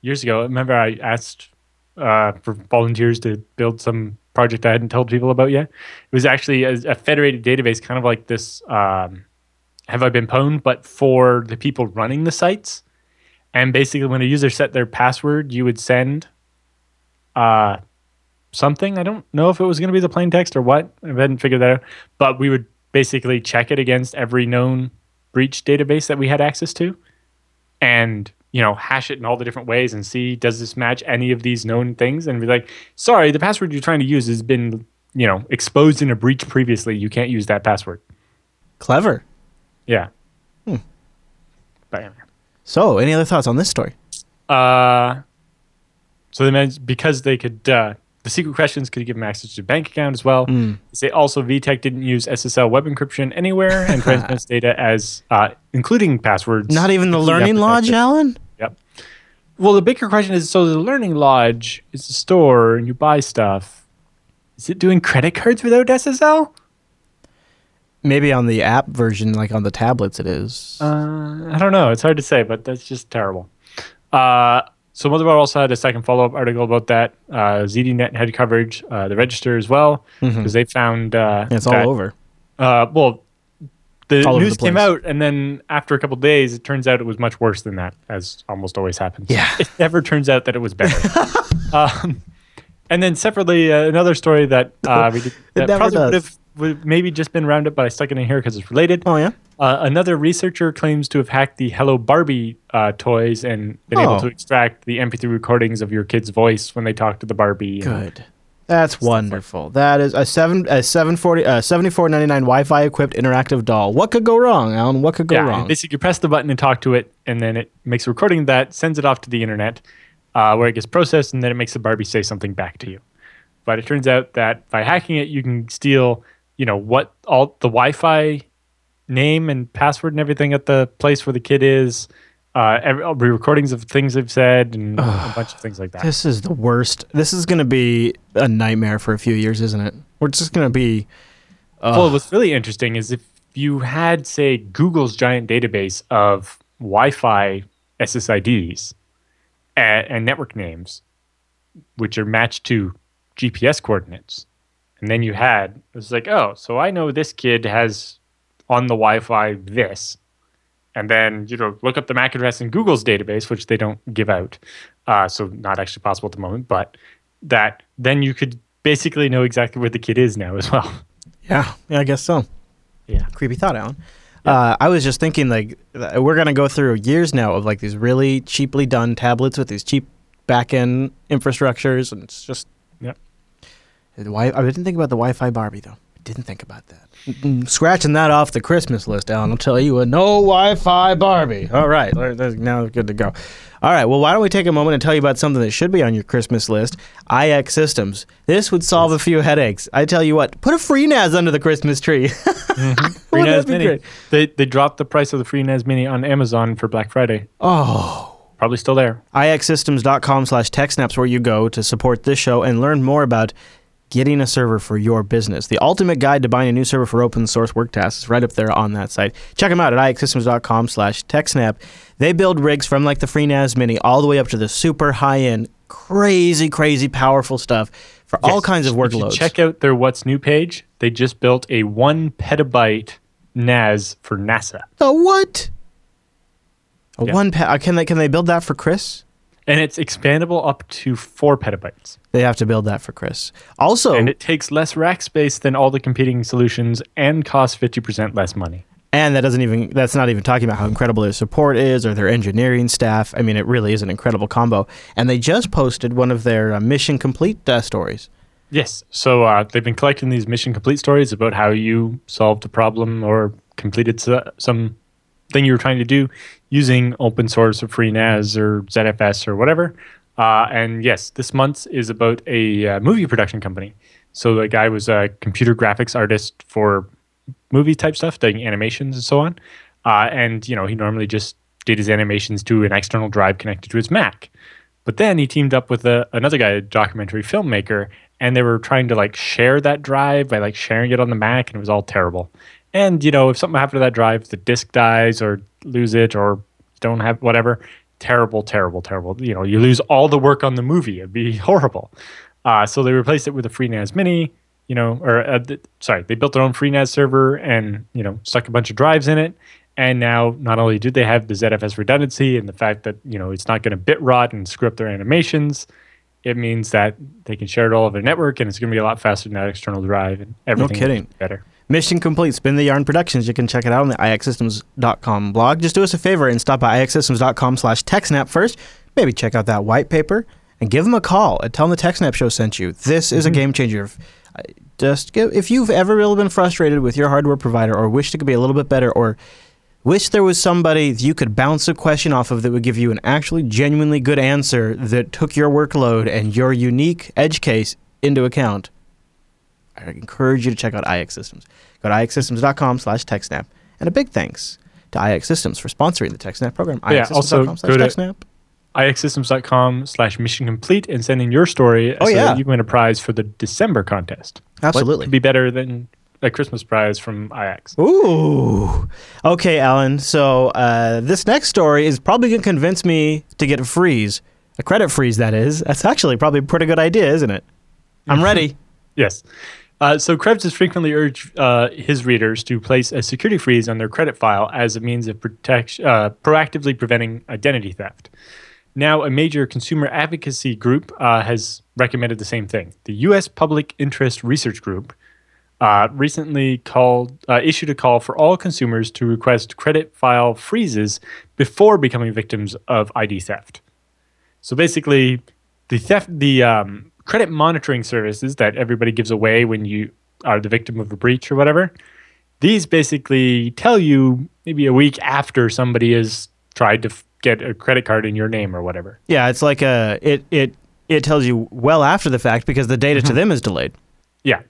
years ago. Remember, I asked uh, for volunteers to build some project I hadn't told people about yet. It was actually a, a federated database, kind of like this um, Have I Been Pwned, but for the people running the sites. And basically, when a user set their password, you would send uh, something. I don't know if it was going to be the plain text or what. I hadn't figured that out. But we would basically check it against every known breach database that we had access to and you know hash it in all the different ways and see does this match any of these known things and be like sorry the password you're trying to use has been you know exposed in a breach previously you can't use that password Clever. yeah Hmm. but anyway. So, any other thoughts on this story? uh so they meant because they could uh the secret questions could give them access to a bank account as well. Hmm. They say also VTech didn't use SSL web encryption anywhere and transmits data as uh, including passwords. Not even the Learning Lodge. Allan? Yep. Well, the bigger question is: so the Learning Lodge is a store, and you buy stuff. Is it doing credit cards without SSL? Maybe on the app version, like on the tablets, it is. Uh, I don't know. It's hard to say, but that's just terrible. Uh, so Motherboard also had a second follow-up article about that. Uh, ZDNet had coverage, uh, the Register as well, because they found uh, Mm-hmm. it's all over. Uh, well, the All news the came out, and then after a couple days, it turns out it was much worse than that, as almost always happens. Yeah. it never turns out that it was better. um, and then separately, uh, another story that uh, we did, that probably would have would maybe just been rounded, but I stuck it in here because it's related. Oh, yeah? Uh, another researcher claims to have hacked the Hello Barbie uh, toys and been Oh. able to extract the MP3 recordings of your kid's voice when they talk to the Barbie. Good. That's wonderful. That is a seven a seven forty uh seventy four ninety nine Wi Fi equipped interactive doll. What could go wrong, Allan? What could go yeah, wrong? basically you press the button and talk to it, and then it makes a recording of that, sends it off to the internet, uh, where it gets processed, and then it makes the Barbie say something back to you. But it turns out that by hacking it, you can steal, you know, what all the Wi-Fi name and password and everything at the place where the kid is, uh, every, recordings of things they've said, and a bunch of things like that. This is the worst. This is going to be a nightmare for a few years, isn't it? We're just going to be Well, what's really interesting is if you had, say, Google's giant database of Wi-Fi SSIDs and, and network names, which are matched to GPS coordinates, and then you had it's like, oh, so I know this kid has on the Wi-Fi this, and then you know look up the MAC address in Google's database, which they don't give out, uh, so not actually possible at the moment, but that then you could basically know exactly where the kid is now as well. Yeah, yeah, I guess so. Yeah. Creepy thought, Allan. Uh, I was just thinking, like, we're gonna go through years now of like these really cheaply done tablets with these cheap back end infrastructures, and it's just. Yep. The Wi- I didn't think about the Wi-Fi Barbie though. I didn't think about that. Mm, Scratching that off the Christmas list, Allan. I'll tell you a no Wi-Fi Barbie. All right, now we're good to go. All right, well, why don't we take a moment and tell you about something that should be on your Christmas list? iXsystems. This would solve a few headaches. I tell you what, put a FreeNAS under the Christmas tree. Free Wouldn't NAS Mini. great? They they dropped the price of the FreeNAS Mini on Amazon for Black Friday. Oh. Probably still there. ixsystems.com slash techsnaps where you go to support this show and learn more about getting a server for your business. The ultimate guide to buying a new server for open source work tasks is right up there on that site. Check them out at ixsystems.com slash techsnap. They build rigs from like the FreeNAS Mini all the way up to the super high-end, crazy, crazy powerful stuff for all kinds of workloads. check out their What's New page. They just built a one petabyte NAS for NASA, a what? A Yeah. one pa- uh, can they can they build that for Chris? And it's expandable up to four petabytes. They have to build that for Chris. Also, And it takes less rack space than all the competing solutions and costs fifty percent less money. And that doesn't even that's not even talking about how incredible their support is or their engineering staff. I mean, it really is an incredible combo. And they just posted one of their uh, mission complete uh, stories. Yes. So uh, they've been collecting these mission complete stories about how you solved a problem or completed some thing you were trying to do using open source or FreeNAS or ZFS or whatever. Uh, and yes, this month is about a uh, movie production company. So the guy was a computer graphics artist for movie type stuff, doing animations and so on. Uh, and you know, he normally just did his animations to an external drive connected to his Mac. But then he teamed up with a, another guy, a documentary filmmaker, and they were trying to like share that drive by like sharing it on the Mac, and it was all terrible. And you know, if something happened to that drive, the disk dies or lose it or don't have whatever, terrible, terrible, terrible. You know, you lose all the work on the movie. It'd be horrible. Uh, so they replaced it with a FreeNAS Mini. You know, or uh, th- sorry, they built their own FreeNAS server and you know stuck a bunch of drives in it. And now, not only do they have the ZFS redundancy and the fact that you know it's not going to bit rot and screw up their animations, it means that they can share it all over their network and it's going to be a lot faster than that external drive and everything. will kidding. Better. Mission complete. Spin the Yarn Productions. You can check it out on the ixsystems.com blog. Just do us a favor and stop by ixsystems.com slash techsnap first. Maybe check out that white paper and give them a call and tell them the TechSnap show sent you. This is a mm-hmm. game changer. If- uh, Just give, if you've ever really been frustrated with your hardware provider or wished it could be a little bit better or wish there was somebody you could bounce a question off of that would give you an actually genuinely good answer that took your workload and your unique edge case into account, I encourage you to check out iXsystems. Go to ixsystems.com slash TechSnap. And a big thanks to iXsystems for sponsoring the TechSnap program. Yeah, also ixsystems.com slash go to- TechSnap. ixsystems.com slash mission complete and send in your story Oh, so yeah. that you can win a prize for the December contest. What Absolutely. could be better than a Christmas prize from IX? Ooh. Okay, Allan. So uh, this next story is probably going to convince me to get a freeze, a credit freeze, that is. That's actually probably a pretty good idea, isn't it? I'm ready. Yes. Uh, so Krebs has frequently urged uh, his readers to place a security freeze on their credit file as a means of protect, uh, proactively preventing identity theft. Now, a major consumer advocacy group uh, has recommended the same thing. The U.S. Public Interest Research Group uh, recently called uh, issued a call for all consumers to request credit file freezes before becoming victims of ID theft. So basically, the theft, the um, credit monitoring services that everybody gives away when you are the victim of a breach or whatever, these basically tell you maybe a week after somebody has tried to f- get a credit card in your name or whatever. Yeah, it's like a it it it tells you well after the fact because the data to them is delayed. Yeah.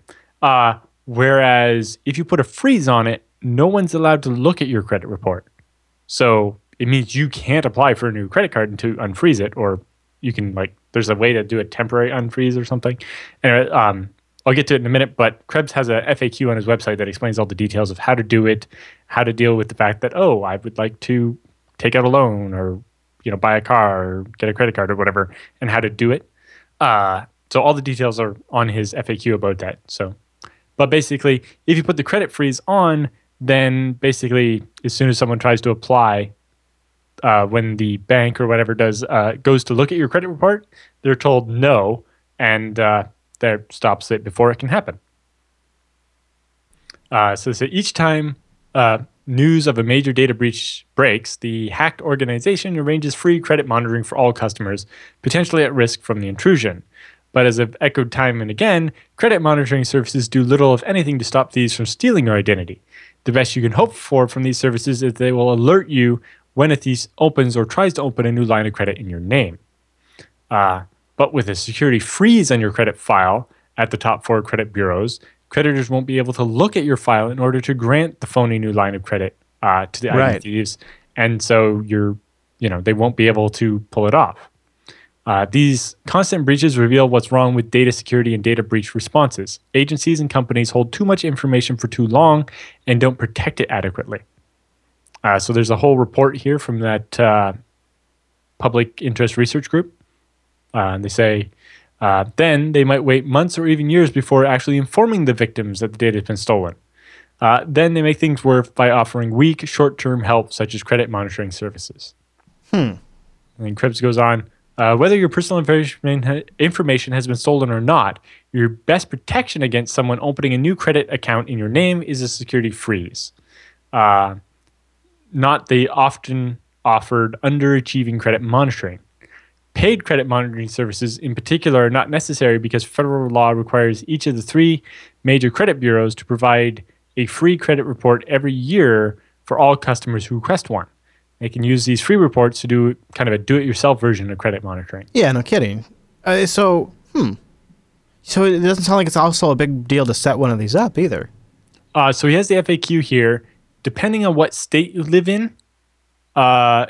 Uh, whereas if you put a freeze on it, no one's allowed to look at your credit report. So it means you can't apply for a new credit card until you unfreeze it, or you can like there's a way to do a temporary unfreeze or something. And um, I'll get to it in a minute, but Krebs has a FAQ on his website that explains all the details of how to do it, how to deal with the fact that oh, I would like to take out a loan or you know buy a car or get a credit card or whatever, and how to do it. Uh, so all the details are on his FAQ about that. So, but basically, if you put the credit freeze on, then basically as soon as someone tries to apply, uh, when the bank or whatever does uh, goes to look at your credit report, they're told no, and uh, that stops it before it can happen. Uh, so, so each time uh, news of a major data breach breaks, the hacked organization arranges free credit monitoring for all customers, potentially at risk from the intrusion. But as I've echoed time and again, credit monitoring services do little, if anything, to stop thieves from stealing your identity. The best you can hope for from these services is they will alert you when a thief opens or tries to open a new line of credit in your name. Uh, but with a security freeze on your credit file at the top four credit bureaus, creditors won't be able to look at your file in order to grant the phony new line of credit uh, to the Right. thieves, and so you're, you know, they won't be able to pull it off. Uh, these constant breaches reveal what's wrong with data security and data breach responses. Agencies and companies hold too much information for too long and don't protect it adequately. Uh, so there's a whole report here from that uh, public interest research group. Uh, and they say uh, then they might wait months or even years before actually informing the victims that the data has been stolen. Uh, then they make things worse by offering weak, short term help, such as credit monitoring services. Hmm. And then Krebs goes on uh, whether your personal information, information has been stolen or not, your best protection against someone opening a new credit account in your name is a security freeze. Uh, not the often offered underachieving credit monitoring. Paid credit monitoring services, in particular, are not necessary because federal law requires each of the three major credit bureaus to provide a free credit report every year for all customers who request one. They can use these free reports to do kind of a do it yourself version of credit monitoring. Yeah, no kidding. Uh, so, hmm. So it doesn't sound like it's also a big deal to set one of these up either. Uh, so he has the FAQ here. Depending on what state you live in, uh,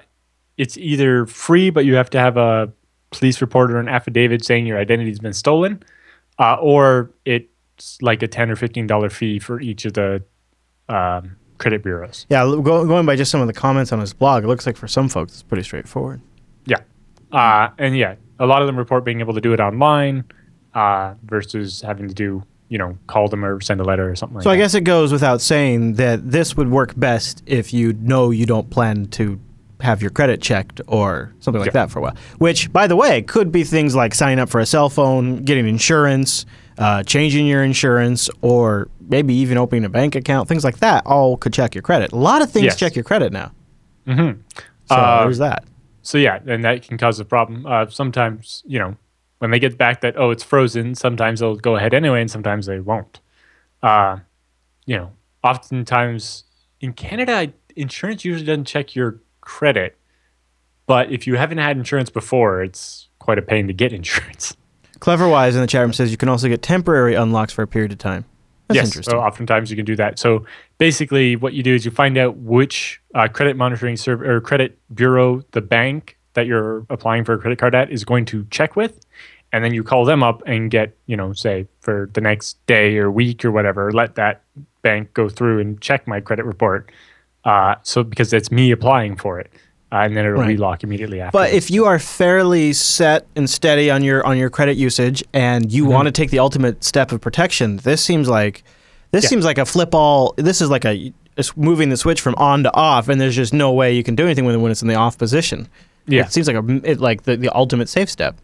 it's either free, but you have to have a police report or an affidavit saying your identity's been stolen, uh, or it's like a ten or fifteen dollar fee for each of the um, credit bureaus. Yeah, go, going by just some of the comments on his blog, it looks like for some folks it's pretty straightforward. Yeah, uh, and yeah, a lot of them report being able to do it online uh, versus having to do you know call them or send a letter or something like So that. I guess it goes without saying that this would work best if you know you don't plan to have your credit checked or something like Yeah. that for a while. Which, by the way, could be things like signing up for a cell phone, getting insurance, uh, changing your insurance, or maybe even opening a bank account. Things like that all could check your credit. A lot of things Yes. check your credit now. Mhm. So Uh, there's that. So yeah, and that can cause a problem. Uh, sometimes, you know, when they get back that oh it's frozen, sometimes they'll go ahead anyway, and sometimes they won't. Uh, you know, oftentimes in Canada, insurance usually doesn't check your credit, but if you haven't had insurance before, it's quite a pain to get insurance. Cleverwise in the chat room says you can also get temporary unlocks for a period of time. That's yes, interesting. so oftentimes you can do that. So basically, what you do is you find out which uh, credit monitoring serv- or credit bureau the bank that you're applying for a credit card at is going to check with, and then you call them up and get you know say for the next day or week or whatever, let that bank go through and check my credit report. Uh, so because it's me applying for it, uh, and then it'll Right. relock immediately after. But if you are fairly set and steady on your on your credit usage and you Mm-hmm. want to take the ultimate step of protection, this seems like this Yeah. seems like a flip all. This is like a it's moving the switch from on to off, and there's just no way you can do anything with it when it's in the off position. Yeah. it seems like a it, like the, the ultimate safe step.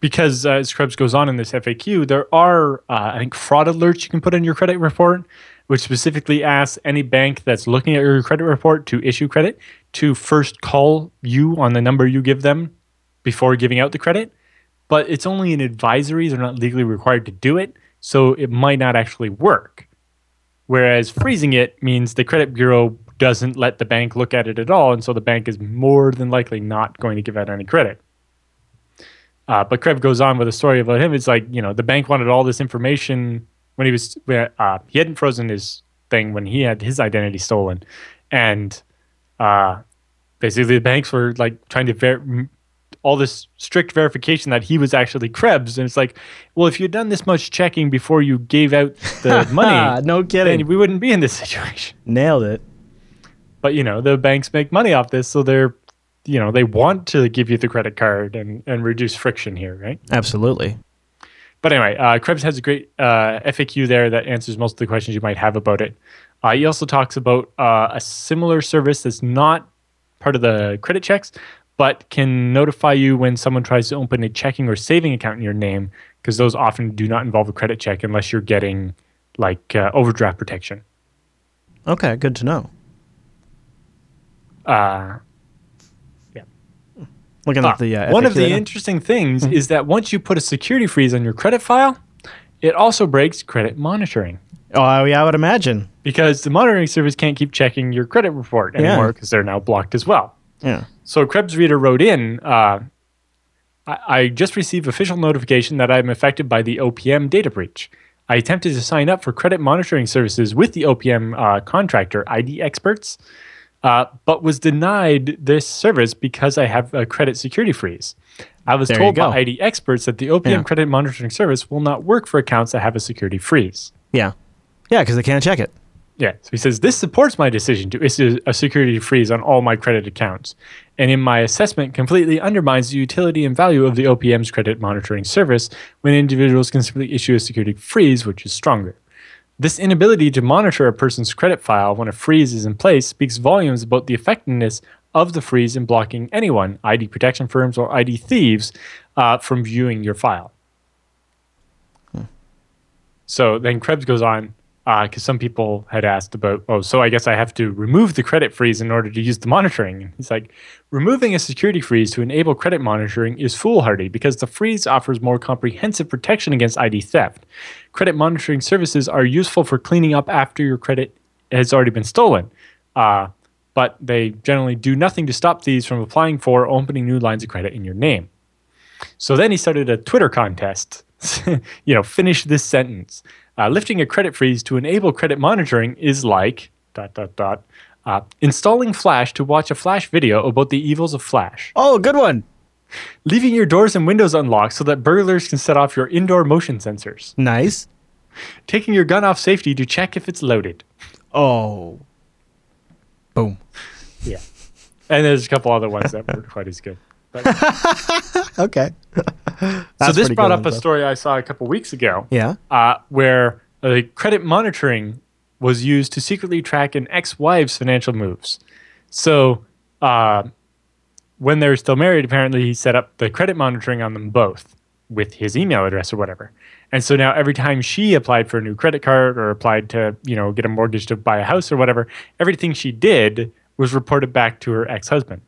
because uh, as Krebs goes on in this FAQ, there are uh, I think fraud alerts you can put in your credit report, which specifically asks any bank that's looking at your credit report to issue credit to first call you on the number you give them before giving out the credit. But it's only an advisory; they're not legally required to do it, so it might not actually work. Whereas freezing it means the credit bureau doesn't let the bank look at it at all, and so the bank is more than likely not going to give out any credit. Uh, but Krebs goes on with a story about him. It's like you know the bank wanted all this information when he was uh, he hadn't frozen his thing when he had his identity stolen, and uh, basically the banks were like trying to ver- all this strict verification that he was actually Krebs. And it's like, well, if you'd done this much checking before you gave out the money, no kidding. then we wouldn't be in this situation. Nailed it. But you know, the banks make money off this, so they're you know, they want to give you the credit card and, and reduce friction here, right? Absolutely. But anyway, uh, Krebs has a great uh, FAQ there that answers most of the questions you might have about it. Uh, he also talks about uh, a similar service that's not part of the credit checks, but can notify you when someone tries to open a checking or saving account in your name, because those often do not involve a credit check unless you're getting like uh, overdraft protection. Okay, good to know. Uh, Looking Ah, at the uh, one of the now. interesting things Mm-hmm. is that once you put a security freeze on your credit file, it also breaks credit monitoring Oh yeah, I would imagine. because the monitoring service can't keep checking your credit report anymore because they're now blocked as well. Yeah. So Krebs Reader wrote in, uh, I, I just received official notification that I'm affected by the OPM data breach. I attempted to sign up for credit monitoring services with the OPM uh, contractor, ID Experts, uh, but was denied this service because I have a credit security freeze. I was There told by. ID Experts that the OPM Yeah. credit monitoring service will not work for accounts that have a security freeze. Yeah. Yeah, because they can't check it. Yeah. So he says, This supports my decision to issue a security freeze on all my credit accounts. And in my assessment, completely undermines the utility and value of the OPM's credit monitoring service when individuals can simply issue a security freeze, which is stronger. This inability to monitor a person's credit file when a freeze is in place speaks volumes about the effectiveness of the freeze in blocking anyone, ID protection firms or ID thieves, uh, from viewing your file. So then Krebs goes on because some people had asked about, oh, so I guess I have to remove the credit freeze in order to use the monitoring. He's like, removing a security freeze to enable credit monitoring is foolhardy because the freeze offers more comprehensive protection against ID theft. Credit monitoring services are useful for cleaning up after your credit has already been stolen. Uh, but they generally do nothing to stop thieves from applying for or opening new lines of credit in your name. So then he started a Twitter contest. you know, finish this sentence. Uh, lifting a credit freeze to enable credit monitoring is like dot dot dot. Uh, installing Flash to watch a Flash video about the evils of Flash. Oh, good one. Leaving your doors and windows unlocked so that burglars can set off your indoor motion sensors. Nice. Taking your gun off safety to check if it's loaded. Oh. Boom. Yeah. And there's a couple other ones that weren't quite as good. But, Okay. so this brought up a story I saw a couple weeks ago. Yeah. uh, where uh, credit monitoring was used to secretly track an ex-wife's financial moves. So uh, when they were still married, apparently he set up the credit monitoring on them both with his email address or whatever. And so now every time she applied for a new credit card or applied to, you know, get a mortgage to buy a house or whatever, everything she did was reported back to her ex-husband,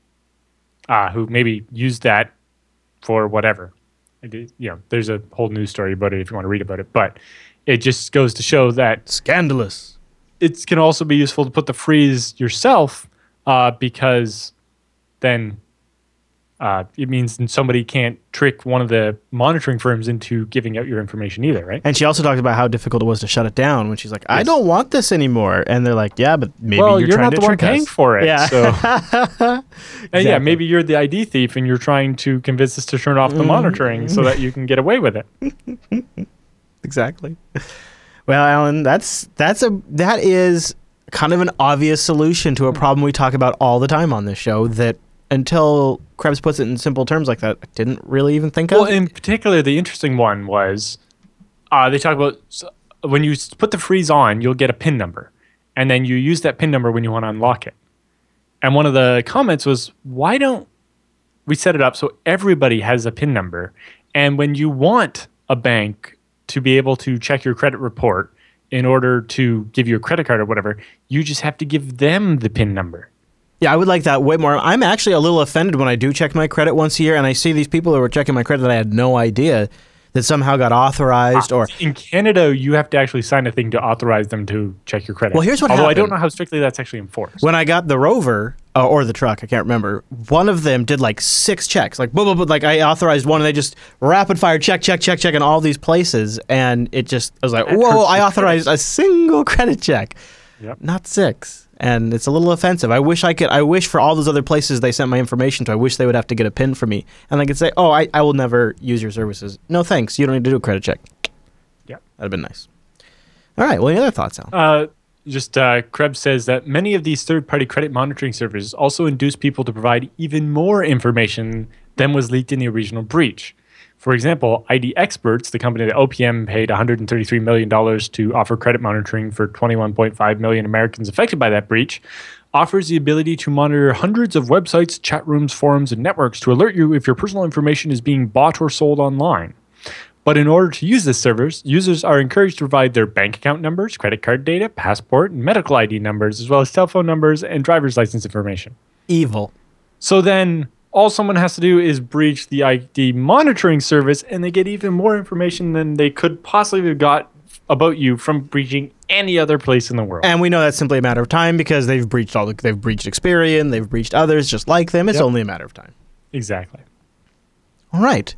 uh, who maybe used that for whatever. You know, there's a whole news story about it if you want to read about it, but it just goes to show that Scandalous. it can also be useful to put the freeze yourself uh, because then uh, it means somebody can't trick one of the monitoring firms into giving out your information either, right? And she also talked about how difficult it was to shut it down when she's like, I Yes. don't want this anymore. And they're like, yeah, but maybe well, you're, you're, not the one paying us. for it. Yeah. So, and yeah, maybe you're the ID thief and you're trying to convince us to turn off Mm-hmm. the monitoring so that you can get away with it. exactly. Well, Allan, that's that's a that is kind of an obvious solution to a problem we talk about all the time on this show that until Krebs puts it in simple terms like that, I didn't really even think Well, of. Well, in particular, the interesting one was uh, they talk about s- when you put the freeze on, you'll get a PIN number, and then you use that PIN number when you want to unlock it. And one of the comments was, "Why don't we set it up so everybody has a PIN number, and when you want a bank to be able to check your credit report in order to give you a credit card or whatever, you just have to give them the PIN number." Yeah, I would like that way more. I'm actually a little offended when I do check my credit once a year and I see these people who are checking my credit that I had no idea that somehow got authorized or in Canada, you have to actually sign a thing to authorize them to check your credit. Well, here's what Although I don't know how strictly that's actually enforced. when I got the Rover uh, or the truck, I can't remember. One of them did like six checks, like blah blah blah. Like I authorized one, and they just rapid fire check, check, check, check in all these places, and it just I was like, That whoa! I authorized a single credit check. Yep. not six. And it's a little offensive. I wish I could. I wish for all those other places they sent my information to. I wish they would have to get a pin for me, and I could say, "Oh, I, I will never use your services." No, thanks. You don't need to do a credit check. Yeah. that'd have been nice. All right. Well, any other thoughts, Al? Uh, just uh, Krebs says that many of these third-party credit monitoring services also induce people to provide even more information than was leaked in the original breach. For example, ID Experts, the company that OPM paid $133 million to offer credit monitoring for 21.5 million Americans affected by that breach, offers the ability to monitor hundreds of websites, chat rooms, forums, and networks to alert you if your personal information is being bought or sold online. But in order to use this service, users are encouraged to provide their bank account numbers, credit card data, passport, and medical ID numbers, as well as cell phone numbers and driver's license information. Evil. So then all someone has to do is breach the ID monitoring service, and they get even more information than they could possibly have got about you from breaching any other place in the world. And we know that's simply a matter of time because they've breached all. The, they've breached Experian. They've breached others just like them. It's Yep. only a matter of time. exactly. All right.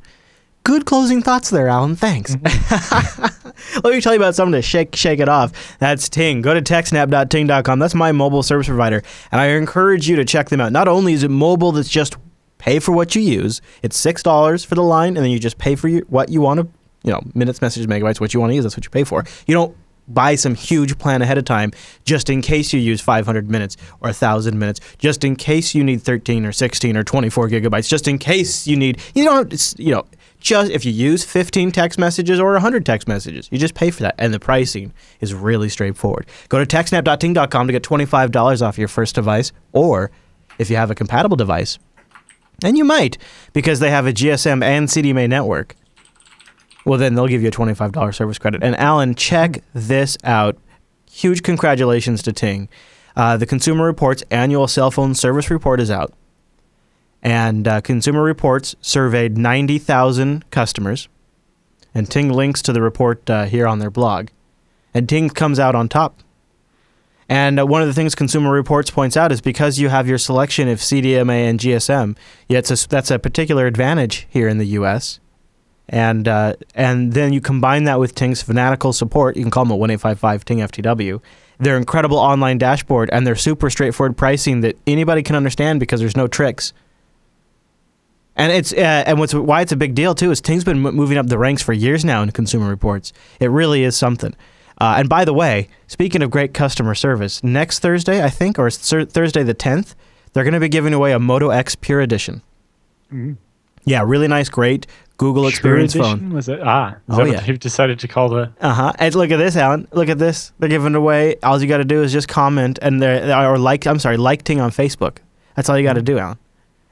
Good closing thoughts there, Allan. Thanks. Mm-hmm. Let me tell you about something to shake shake it off. That's Ting. Go to techsnap.ting.com. That's my mobile service provider, and I encourage you to check them out. Not only is it mobile, that's just pay for what you use. It's six dollars for the line, and then you just pay for your, what you want to, you know, minutes, messages, megabytes, what you want to use. That's what you pay for. You don't buy some huge plan ahead of time just in case you use 500 minutes or 1000 minutes just in case you need 13 or 16 or 24 gigabytes just in case you need you don't you know just if you use 15 text messages or 100 text messages you just pay for that and the pricing is really straightforward go to techsnap.ting.com to get $25 off your first device or if you have a compatible device and you might because they have a GSM and CDMA network well, then they'll give you a $25 service credit. And Allan, check this out. Huge congratulations to Ting. Uh, the Consumer Reports annual cell phone service report is out. And uh, Consumer Reports surveyed 90,000 customers. And Ting links to the report uh, here on their blog. And Ting comes out on top. And uh, one of the things Consumer Reports points out is because you have your selection of CDMA and GSM, yeah, a, that's a particular advantage here in the U.S and uh, and then you combine that with Ting's fanatical support. You can call them at one eight five five Ting FTW. Their incredible online dashboard and their super straightforward pricing that anybody can understand because there's no tricks. And it's uh, and what's why it's a big deal too is Ting's been moving up the ranks for years now in Consumer Reports. It really is something. Uh, and by the way, speaking of great customer service, next Thursday I think or Thur- Thursday the tenth, they're going to be giving away a Moto X Pure Edition. Mhm. Yeah, really nice, great Google Experience phone. Was it? Ah, is Oh, that yeah. what they've decided to call the? Uh huh. And look at this, Allan. Look at this. They're giving away. All you got to do is just comment and they're or like. I'm sorry, like Ting on Facebook. That's all you got to do, Alan.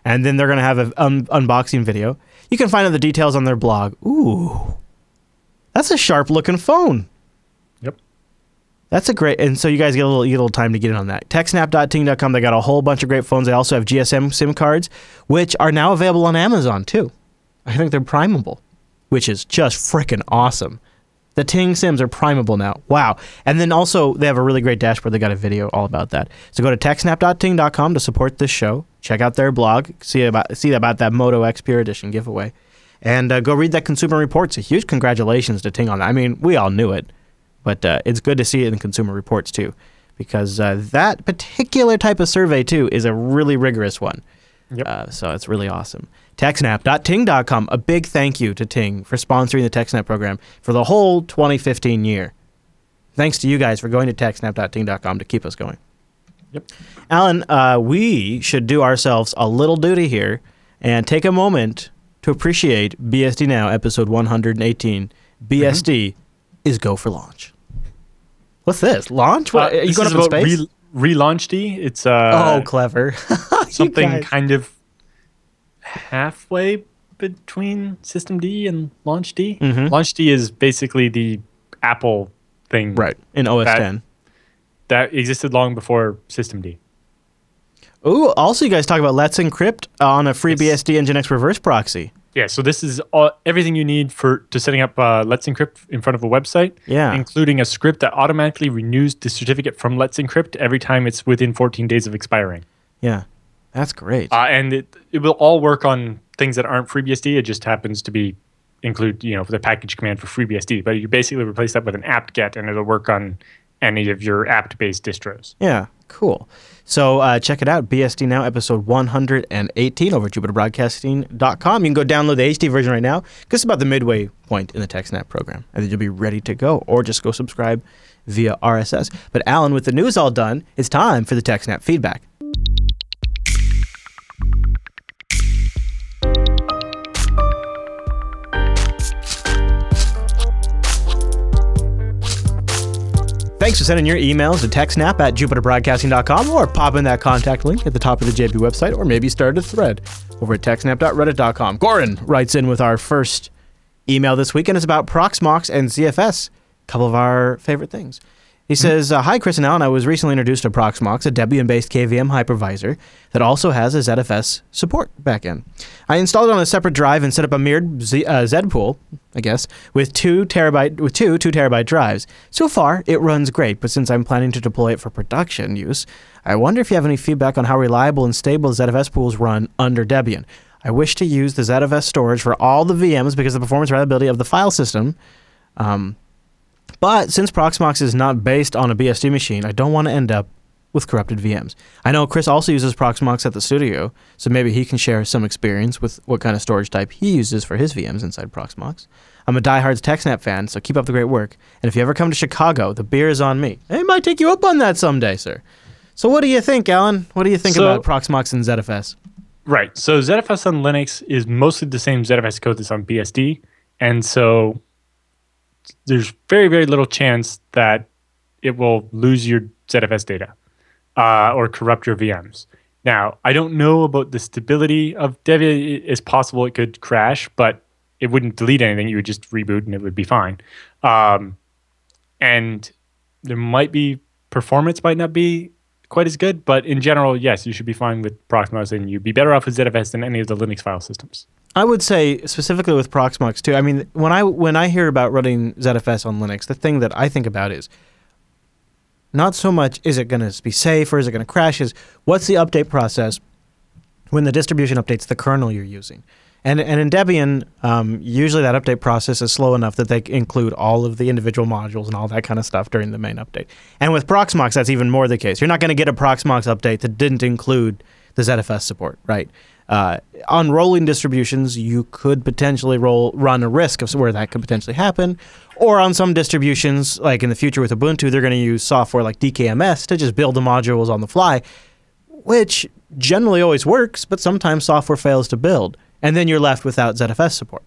And then they're gonna have an un- unboxing video. You can find out the details on their blog. Ooh, that's a sharp looking phone. That's a great. And so you guys get a little, get a little time to get in on that. TechSnap.ting.com. They got a whole bunch of great phones. They also have GSM SIM cards, which are now available on Amazon too. I think they're primable, which is just freaking awesome. The Ting Sims are primable now. Wow. And then also, they have a really great dashboard. They got a video all about that. So go to techsnap.ting.com to support this show. Check out their blog. See about see about that Moto X Pure Edition giveaway. And uh, go read that Consumer Reports. A huge congratulations to Ting on that. I mean, we all knew it, but uh, it's good to see it in Consumer Reports too, because uh, that particular type of survey too is a really rigorous one. Yep. Uh, so it's really awesome. TechSnap.ting.com. A big thank you to Ting for sponsoring the TechSnap program for the whole 2015 year. Thanks to you guys for going to TechSnap.ting.com to keep us going. Yep. Allan, uh, we should do ourselves a little duty here and take a moment to appreciate BSD Now, episode 118. BSD is go for launch. What's this? Launch? What, Uh, you this going up in space? Re- relaunched. It's uh, oh, clever. Something kind of halfway between systemd and launchd. Mhm. launchd is basically the Apple thing Right, in OS That- 10. that existed long before systemd. Ooh, also you guys talk about Let's Encrypt on a free Yes. Nginx reverse proxy. Yeah, so this is all, everything you need for to setting up uh, Let's Encrypt in front of a website, Yeah. including a script that automatically renews the certificate from Let's Encrypt every time it's within 14 days of expiring. Yeah. That's great. Uh, and it, it will all work on things that aren't FreeBSD. It just happens to be include you know the package command for FreeBSD. But you basically replace that with an apt-get, and it'll work on any of your apt-based distros. Yeah, cool. So uh, check it out, BSD Now, episode 118 over at jupiterbroadcasting.com. You can go download the HD version right now because it's about the midway point in the TechSnap program. And then you'll be ready to go, or just go subscribe via RSS. But Allan, with the news all done, it's time for the TechSnap feedback. Thanks for sending your emails to techsnap at jupiterbroadcasting.com or pop in that contact link at the top of the JB website or maybe start a thread over at techsnap.reddit.com. Goran writes in with our first email this week and it's about Proxmox and ZFS, a couple of our favorite things. He says, uh, Hi, Chris and Allan. I was recently introduced to Proxmox, a Debian based KVM hypervisor that also has a ZFS support backend. I installed it on a separate drive and set up a mirrored Z, uh, Z pool, I guess, with two terabyte with two two terabyte drives. So far, it runs great, but since I'm planning to deploy it for production use, I wonder if you have any feedback on how reliable and stable ZFS pools run under Debian. I wish to use the ZFS storage for all the VMs because of the performance reliability of the file system. Um, but since Proxmox is not based on a BSD machine, I don't want to end up with corrupted VMs. I know Chris also uses Proxmox at the studio, so maybe he can share some experience with what kind of storage type he uses for his VMs inside Proxmox. I'm a diehard TechSnap fan, so keep up the great work. And if you ever come to Chicago, the beer is on me. I might take you up on that someday, sir. So what do you think, Allan? What do you think So- about Proxmox and ZFS? Right. So ZFS on Linux is mostly the same ZFS code that's on BSD, and so there's very very little chance that it will lose your ZFS data uh, or corrupt your VMs. Now, I don't know about the stability of Debian. It's possible it could crash, but it wouldn't delete anything. You would just reboot and it would be fine. Um, and there might be performance might not be quite as good, but in general, yes, you should be fine with Proxmox, and you'd be better off with ZFS than any of the Linux file systems. I would say specifically with Proxmox too. I mean, when I when I hear about running ZFS on Linux, the thing that I think about is not so much is it going to be safe or is it going to crash. Is what's the update process when the distribution updates the kernel you're using? And and in Debian, um, usually that update process is slow enough that they include all of the individual modules and all that kind of stuff during the main update. And with Proxmox, that's even more the case. You're not going to get a Proxmox update that didn't include the ZFS support, right? Uh, on rolling distributions, you could potentially roll run a risk of where that could potentially happen. Or on some distributions, like in the future with Ubuntu, they're going to use software like DKMS to just build the modules on the fly, which generally always works, but sometimes software fails to build, and then you're left without ZFS support.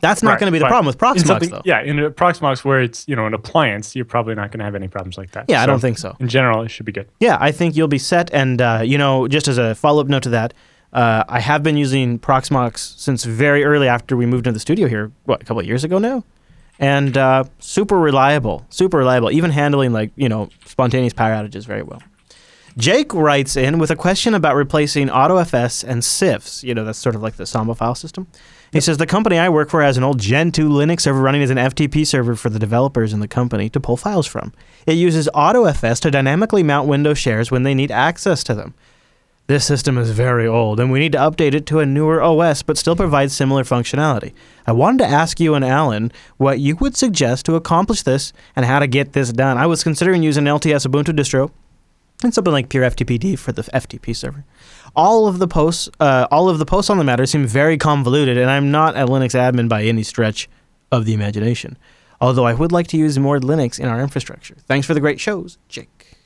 That's not Right, going to be the problem with Proxmox, though. Yeah, in a Proxmox where it's you know an appliance, you're probably not going to have any problems like that. Yeah, I don't think so. In general, it should be good. Yeah, I think you'll be set. And, uh, you know, just as a follow up note to that, uh, I have been using Proxmox since very early after we moved into the studio here, what, a couple of years ago now? And uh, super reliable, super reliable, even handling like, you know, spontaneous power outages very well. Jake writes in with a question about replacing AutoFS and CIFS. You know, that's sort of like the Samba file system. He says the company I work for has an old Gentoo Linux server running as an FTP server for the developers in the company to pull files from. It uses AutoFS to dynamically mount Windows shares when they need access to them. This system is very old, and we need to update it to a newer OS, but still provides similar functionality. I wanted to ask you and Allan what you would suggest to accomplish this and how to get this done. I was considering using LTS Ubuntu distro and something like Pure-FTPd for the FTP server. All of the posts, uh, all of the posts on the matter seem very convoluted, and I'm not a Linux admin by any stretch of the imagination. Although I would like to use more Linux in our infrastructure. Thanks for the great shows, Jake.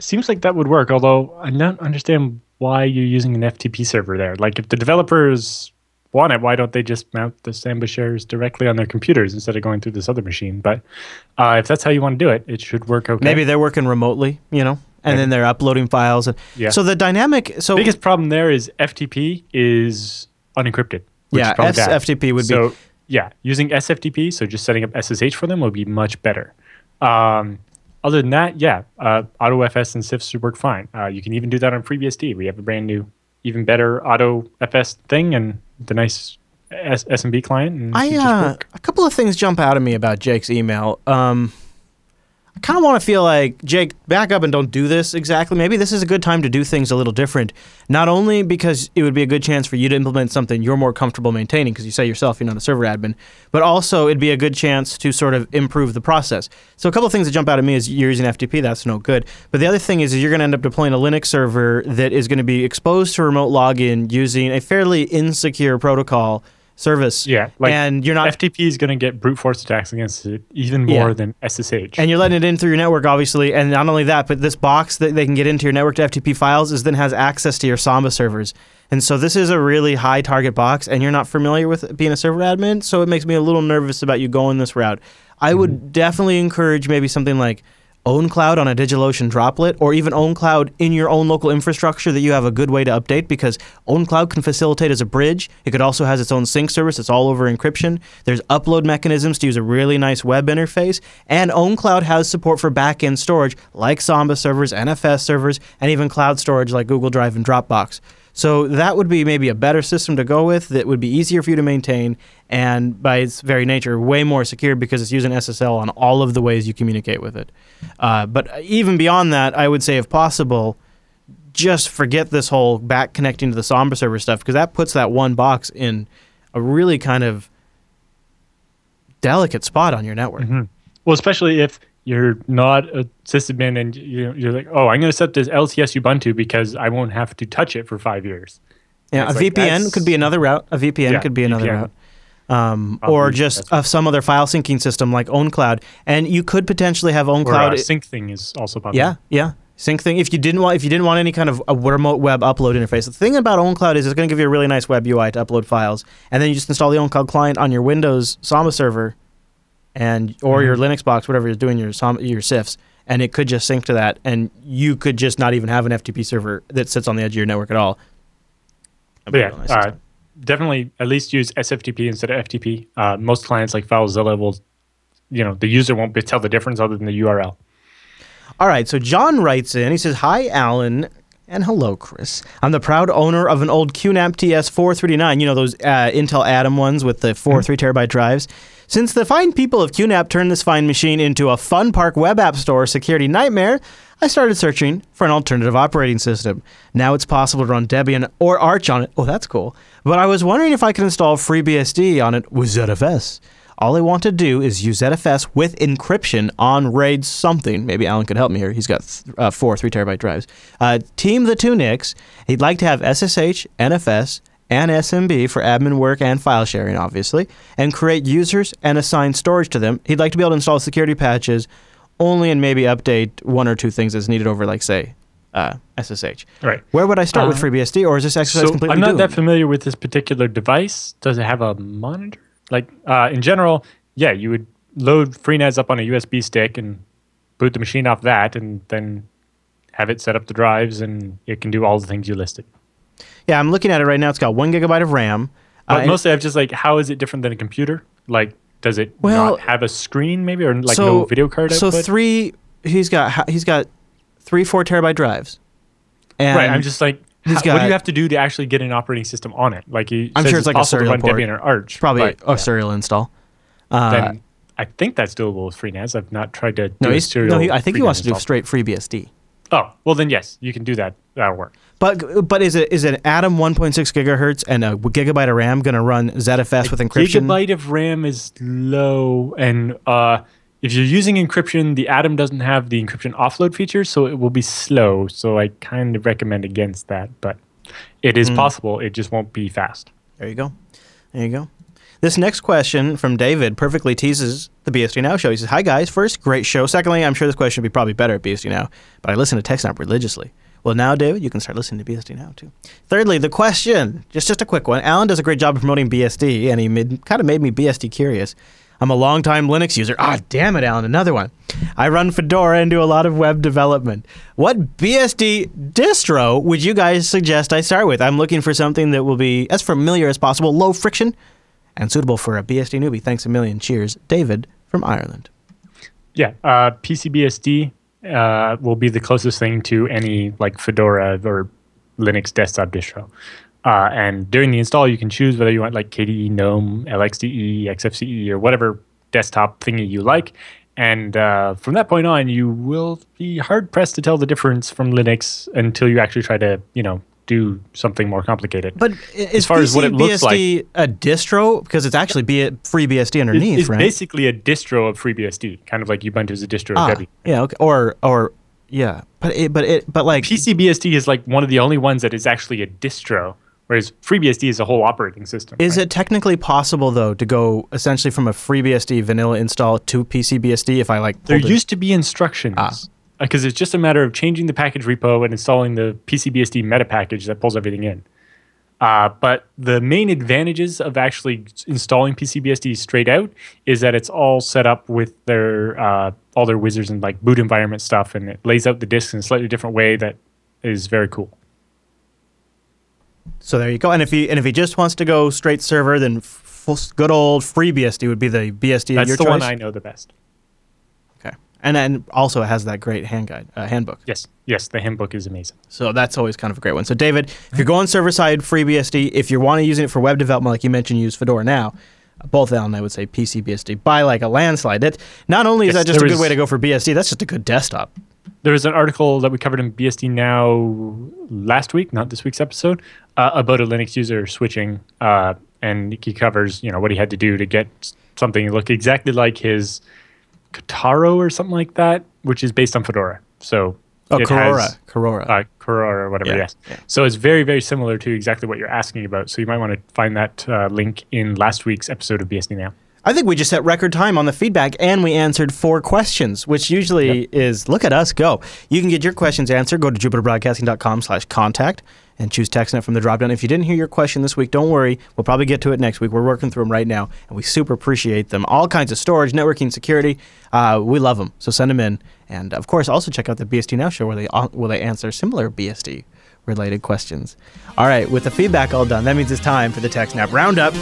seems like that would work, although I don't understand why you're using an FTP server there. Like, if the developers want it, why don't they just mount the Samba shares directly on their computers instead of going through this other machine? But uh, if that's how you want to do it, it should work okay. Maybe they're working remotely, you know, and then they're uploading files. And Yeah. So the dynamic. So biggest problem there is FTP is unencrypted. Which yeah, is probably bad. SFTP would so, be. yeah, using SFTP, so just setting up SSH for them would be much better. Um, other than that, yeah, uh, AutoFS and CIFS should work fine. Uh, you can even do that on FreeBSD. We have a brand new, even better AutoFS thing and the nice S- SMB client. And I uh, a couple of things jump out at me about Jake's email. Um, kind of want to feel like Jake, back up and don't do this exactly. Maybe this is a good time to do things a little different. Not only because it would be a good chance for you to implement something you're more comfortable maintaining, because you say yourself you're not a server admin, but also it'd be a good chance to sort of improve the process. So a couple of things that jump out at me is you're using FTP, that's no good. But the other thing is, is you're going to end up deploying a Linux server that is going to be exposed to remote login using a fairly insecure protocol service. Yeah, like and you're not FTP is going to get brute force attacks against it even more Yeah. than SSH. and you're letting it in through your network, obviously. And not only that, but this box that they can get into your network to FTP files is then has access to your Samba servers. And so this is a really high target box, and you're not familiar with being a server admin, so it makes me a little nervous about you going this route. I would mm-hmm. definitely encourage maybe something like OwnCloud on a DigitalOcean droplet, or even OwnCloud in your own local infrastructure that you have a good way to update because OwnCloud can facilitate as a bridge. It could also has its own sync service. It's all over encryption. There's upload mechanisms to use a really nice web interface, and OwnCloud has support for back-end storage like Samba servers, NFS servers, and even cloud storage like Google Drive and Dropbox. So that would be maybe a better system to go with that would be easier for you to maintain and by its very nature way more secure because it's using SSL on all of the ways you communicate with it. Uh, but even beyond that, I would say if possible, just forget this whole back connecting to the Samba server stuff because that puts that one box in a really kind of delicate spot on your network. Mhm. Well, especially if you're not a sysadmin and you- you're like, oh, I'm going to set this LTS Ubuntu because I won't have to touch it for five years. Yeah, a like, VPN that's- could be another route. A VPN Yeah, could be another VPN. route. Um, or just uh, some other file syncing system like OwnCloud. And you could potentially have Or OwnCloud. uh, sync thing is also popular. Yeah, yeah. Syncthing. If you didn't want, if you didn't want any kind of a remote web upload interface, the thing about OwnCloud is it's going to give you a really nice web UI to upload files, and then you just install the OwnCloud client on your Windows Samba server, and or your Linux box, whatever you're doing your your CIFS, and it could just sync to that, and you could just not even have an FTP server that sits on the edge of your network at all. But yeah, definitely at least use SFTP instead of FTP. Uh, most clients like FileZilla will, you know, the user won't be, tell the difference other than the URL. All right, so John writes in. He says, "Hi, Allan." And hello, Chris. I'm the proud owner of an old QNAP TS439. You know those uh, Intel Atom ones with the 4 3 terabyte drives. Since the fine people of QNAP turned this fine machine into a fun park web app store security nightmare, I started searching for an alternative operating system. Now it's possible to run Debian or Arch on it. Oh, that's cool. But I was wondering if I could install FreeBSD on it with ZFS. All I want to do is use ZFS with encryption on RAID something. Maybe Allan could help me here. He's got th- uh, four three terabyte drives. Uh, team the two NICs. He'd like to have SSH, NFS, and SMB for admin work and file sharing, obviously, and create users and assign storage to them. He'd like to be able to install security patches only and maybe update one or two things that's needed over, like, say, uh, SSH. Right. Where would I start with Uh, FreeBSD, or is this exercise So completely I'm not doomed? that familiar with this particular device. Does it have a monitor? Like uh, in general, yeah, you would load FreeNAS up on a USB stick and boot the machine off that, and then have it set up the drives, and it can do all the things you listed. Yeah, I'm looking at it right now. It's got one gigabyte of RAM. Uh, But and- mostly, I'm just like, how is it different than a computer? Like, does it Well, not have a screen, maybe, or like no video card So output? three, he's got he's got three four terabyte drives. And right. I'm just like, how- what do you have to do to actually get an operating system on it? Like, you I'm sure it's like a to serial run port. Debian or Arch. probably but, a yeah. serial install. Uh, then I think that's doable with FreeNAS. I've not tried to do no, a serial. no, he, I think he wants to do install. straight FreeBSD. Oh, well then yes, you can do that. That'll work. But but is it is an Atom 1.6 gigahertz and a gigabyte of RAM going to run ZFS with encryption? Gigabyte of RAM is low, and uh, if you're using encryption, the Atom doesn't have the encryption offload feature, so it will be slow. So I kind of recommend against that, but it is is possible. It just won't be fast. There you go. There you go. This next question from David perfectly teases the BSD Now show. He says, Hi guys, first, great show. Secondly, I'm sure this question would be probably better at BSD Now, but I listen to TechSnap religiously. Well, now, David, you can start listening to BSD Now too. Thirdly, the question, just just a quick one. Allan does a great job of promoting BSD, and he made, kind of made me BSD curious. I'm a longtime Linux user. Ah, damn it, Allan, another one. I run Fedora and do a lot of web development. What BSD distro would you guys suggest I start with? I'm looking for something that will be as familiar as possible, low friction, and suitable for a BSD newbie. Thanks a million. Cheers, David from Ireland. Yeah, uh, PCBSD uh, will be the closest thing to any like Fedora or Linux desktop distro. Uh, and during the install, you can choose whether you want like KDE, GNOME, LXDE, XFCE, or whatever desktop thingy you like. And uh, from that point on, you will be hard pressed to tell the difference from Linux until you actually try to, you know, do something more complicated. But is far as what it looks BSD a distro because it's actually B- free BSD underneath, it's right? basically a distro of FreeBSD, kind of like Ubuntu is a distro Ah, of Debian. yeah, okay. Or or yeah, but it, but it but like PCBSD is like one of the only ones that is actually a distro, whereas FreeBSD is a whole operating system. is right? it technically possible though to go essentially from a free BSD vanilla install to PCBSD if I like There pulled it- used to be instructions. Ah. Because it's just a matter of changing the package repo and installing the PCBSD meta package that pulls everything in. Uh, but the main advantages of actually installing PCBSD straight out is that it's all set up with their uh, all their wizards and like boot environment stuff, and it lays out the disks in a slightly different way that is very cool. So there you go. And if he and if he just wants to go straight server, then f- good old free BSD would be the BSD of That's your the choice. one I know the best. And then also it has that great hand guide uh, handbook. Yes, yes, the handbook is amazing. So that's always kind of a great one. So David, if you're going server side FreeBSD, if you're wanting to use it for web development, like you mentioned, use Fedora now. Both Allan, I would say PCBSD by like a landslide. That not only is Yes, that just a good is- way to go for BSD, that's just a good desktop. There was an article that we covered in BSD Now last week, not this week's episode, uh, about a Linux user switching, uh, and he covers you know what he had to do to get something that looked exactly like his Kataro or something like that, which is based on Fedora. So Oh, Korora, Korora. uh, Korora or whatever. Yeah, Yes. yeah. So it's very very similar to exactly what you're asking about. So you might want to find that uh, link in last week's episode of BSD Now. I think we just set record time on the feedback and we answered four questions, which usually is look at us go. You can get your questions answered. Go to jupiterbroadcasting.com slash contact and choose TechSnap from the dropdown. If you didn't hear your question this week, don't worry. We'll probably get to it next week. We're working through them right now and we super appreciate them. All kinds of storage, networking, security. Uh, we love them. So send them in. And of course, also check out the BSD Now show where they, where they answer similar BSD related questions. All right, with the feedback all done, that means it's time for the TechSnap Roundup.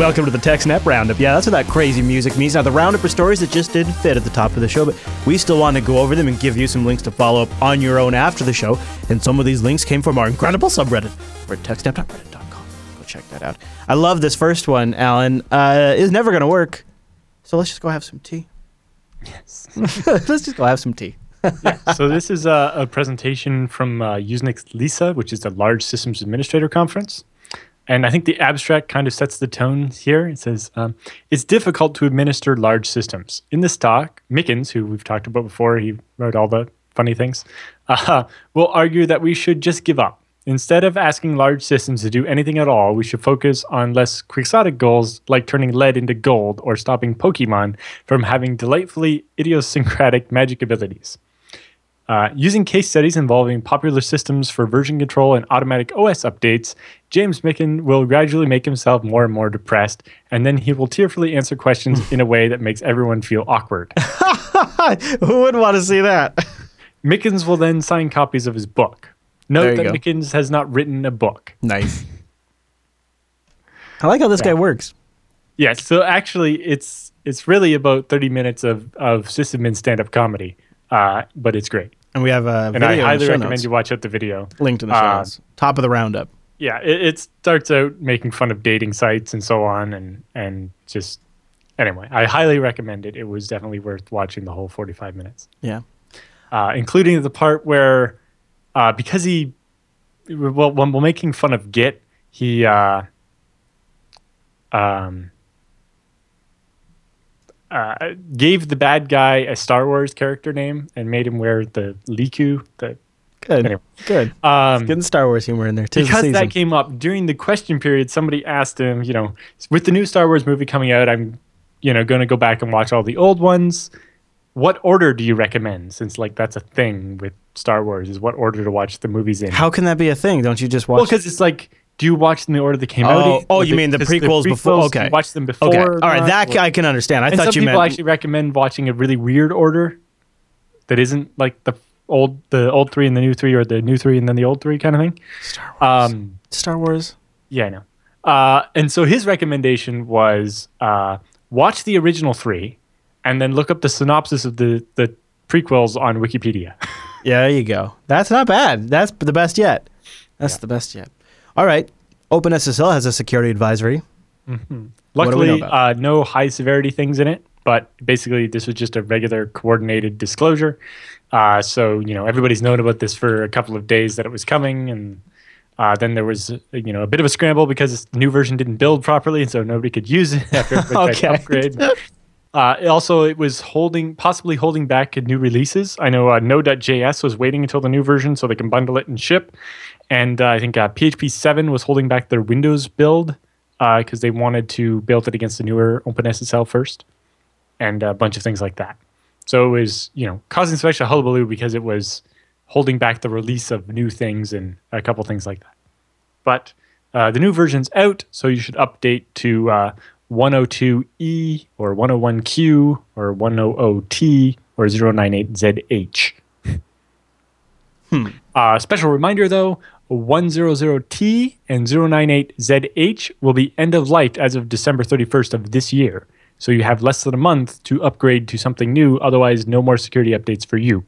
Welcome to the TechSnap Roundup. Yeah, that's what that crazy music means. Now, the Roundup are stories that just didn't fit at the top of the show, but we still want to go over them and give you some links to follow up on your own after the show. And some of these links came from our incredible subreddit at techsnap.reddit.com. Go check that out. I love this first one, Allan. Uh, it's never going to work. So let's just go have some tea. Yes. let's just go have some tea. so this is a, a presentation from uh, Usenix Lisa, which is the Large Systems Administrator Conference. And I think the abstract kind of sets the tone here. It says, um, it's difficult to administer large systems. In this talk, Mickens, who we've talked about before, he wrote all the funny things, uh, will argue that we should just give up. Instead of asking large systems to do anything at all, we should focus on less quixotic goals like turning lead into gold or stopping Pokemon from having delightfully idiosyncratic magic abilities. Uh, using case studies involving popular systems for version control and automatic OS updates, James Micken will gradually make himself more and more depressed, and then he will tearfully answer questions in a way that makes everyone feel awkward. Who would want to see that? Mickens will then sign copies of his book. Note that go. Mickens has not written a book. nice. I like how this guy Yeah. works. Yeah, so actually, it's it's really about thirty minutes of of sysadmin stand up comedy, uh, but it's great, And we have a and video I highly recommend notes. you watch out the video. linked in the show Uh, notes. Top of the roundup. yeah, it, it starts out making fun of dating sites and so on, and and just anyway, I highly recommend it. It was definitely worth watching the whole forty five minutes, Yeah. uh, including the part where uh, because he well when we're making fun of Git, he uh, um. Uh, gave the bad guy a Star Wars character name and made him wear the Liku. The Good. Anyway. Good. um, Getting Star Wars humor in there. too. because season. that came up during the question period somebody asked him you know with the new star wars movie coming out i'm you know going to go back and watch all the old ones what order do you recommend since like that's a thing with star wars is what order to watch the movies in How can that be a thing? Don't you just watch? well because it's like do you watch them in the order they came out Oh, in? oh, Or you mean the prequels before- prequels, okay. you watch them before okay. All right. That Or- I can understand. I and thought some you people meant. actually recommend watching a really weird order that isn't like the old the old three and the new three or the new three and then the old three kind of thing Star Wars. um Star Wars. Yeah, I know. Uh, and so his recommendation was uh, watch the original three, and then look up the synopsis of the the prequels on Wikipedia. Yeah, there you go. That's not bad. That's the best yet. That's the best yet. All right. OpenSSL has a security advisory. Mm-hmm. What do we know Luckily, uh, no high severity things in it, but basically, this was just a regular coordinated disclosure. Uh, so, you know, everybody's known about this for a couple of days that it was coming. And uh, then there was, you know, a bit of a scramble because the new version didn't build properly. And so nobody could use it after everybody Okay. upgrade. Uh, also, it was holding, possibly holding back new releases. I know uh, Node.js was waiting until the new version so they can bundle it and ship. And uh, I think uh, PHP 7 was holding back their Windows build because they wanted to build it against the newer OpenSSL first, and a bunch of things like that. So it was, you know, causing some extra hullabaloo because it was holding back the release of new things and a couple things like that. But uh, the new version's out, so you should update to uh, 102E or 101Q or 100T or 098ZH. Hmm. Uh, special reminder though 100T and 098ZH will be end of life as of December 31st of this year. So you have less than a month to upgrade to something new. Otherwise, no more security updates for you.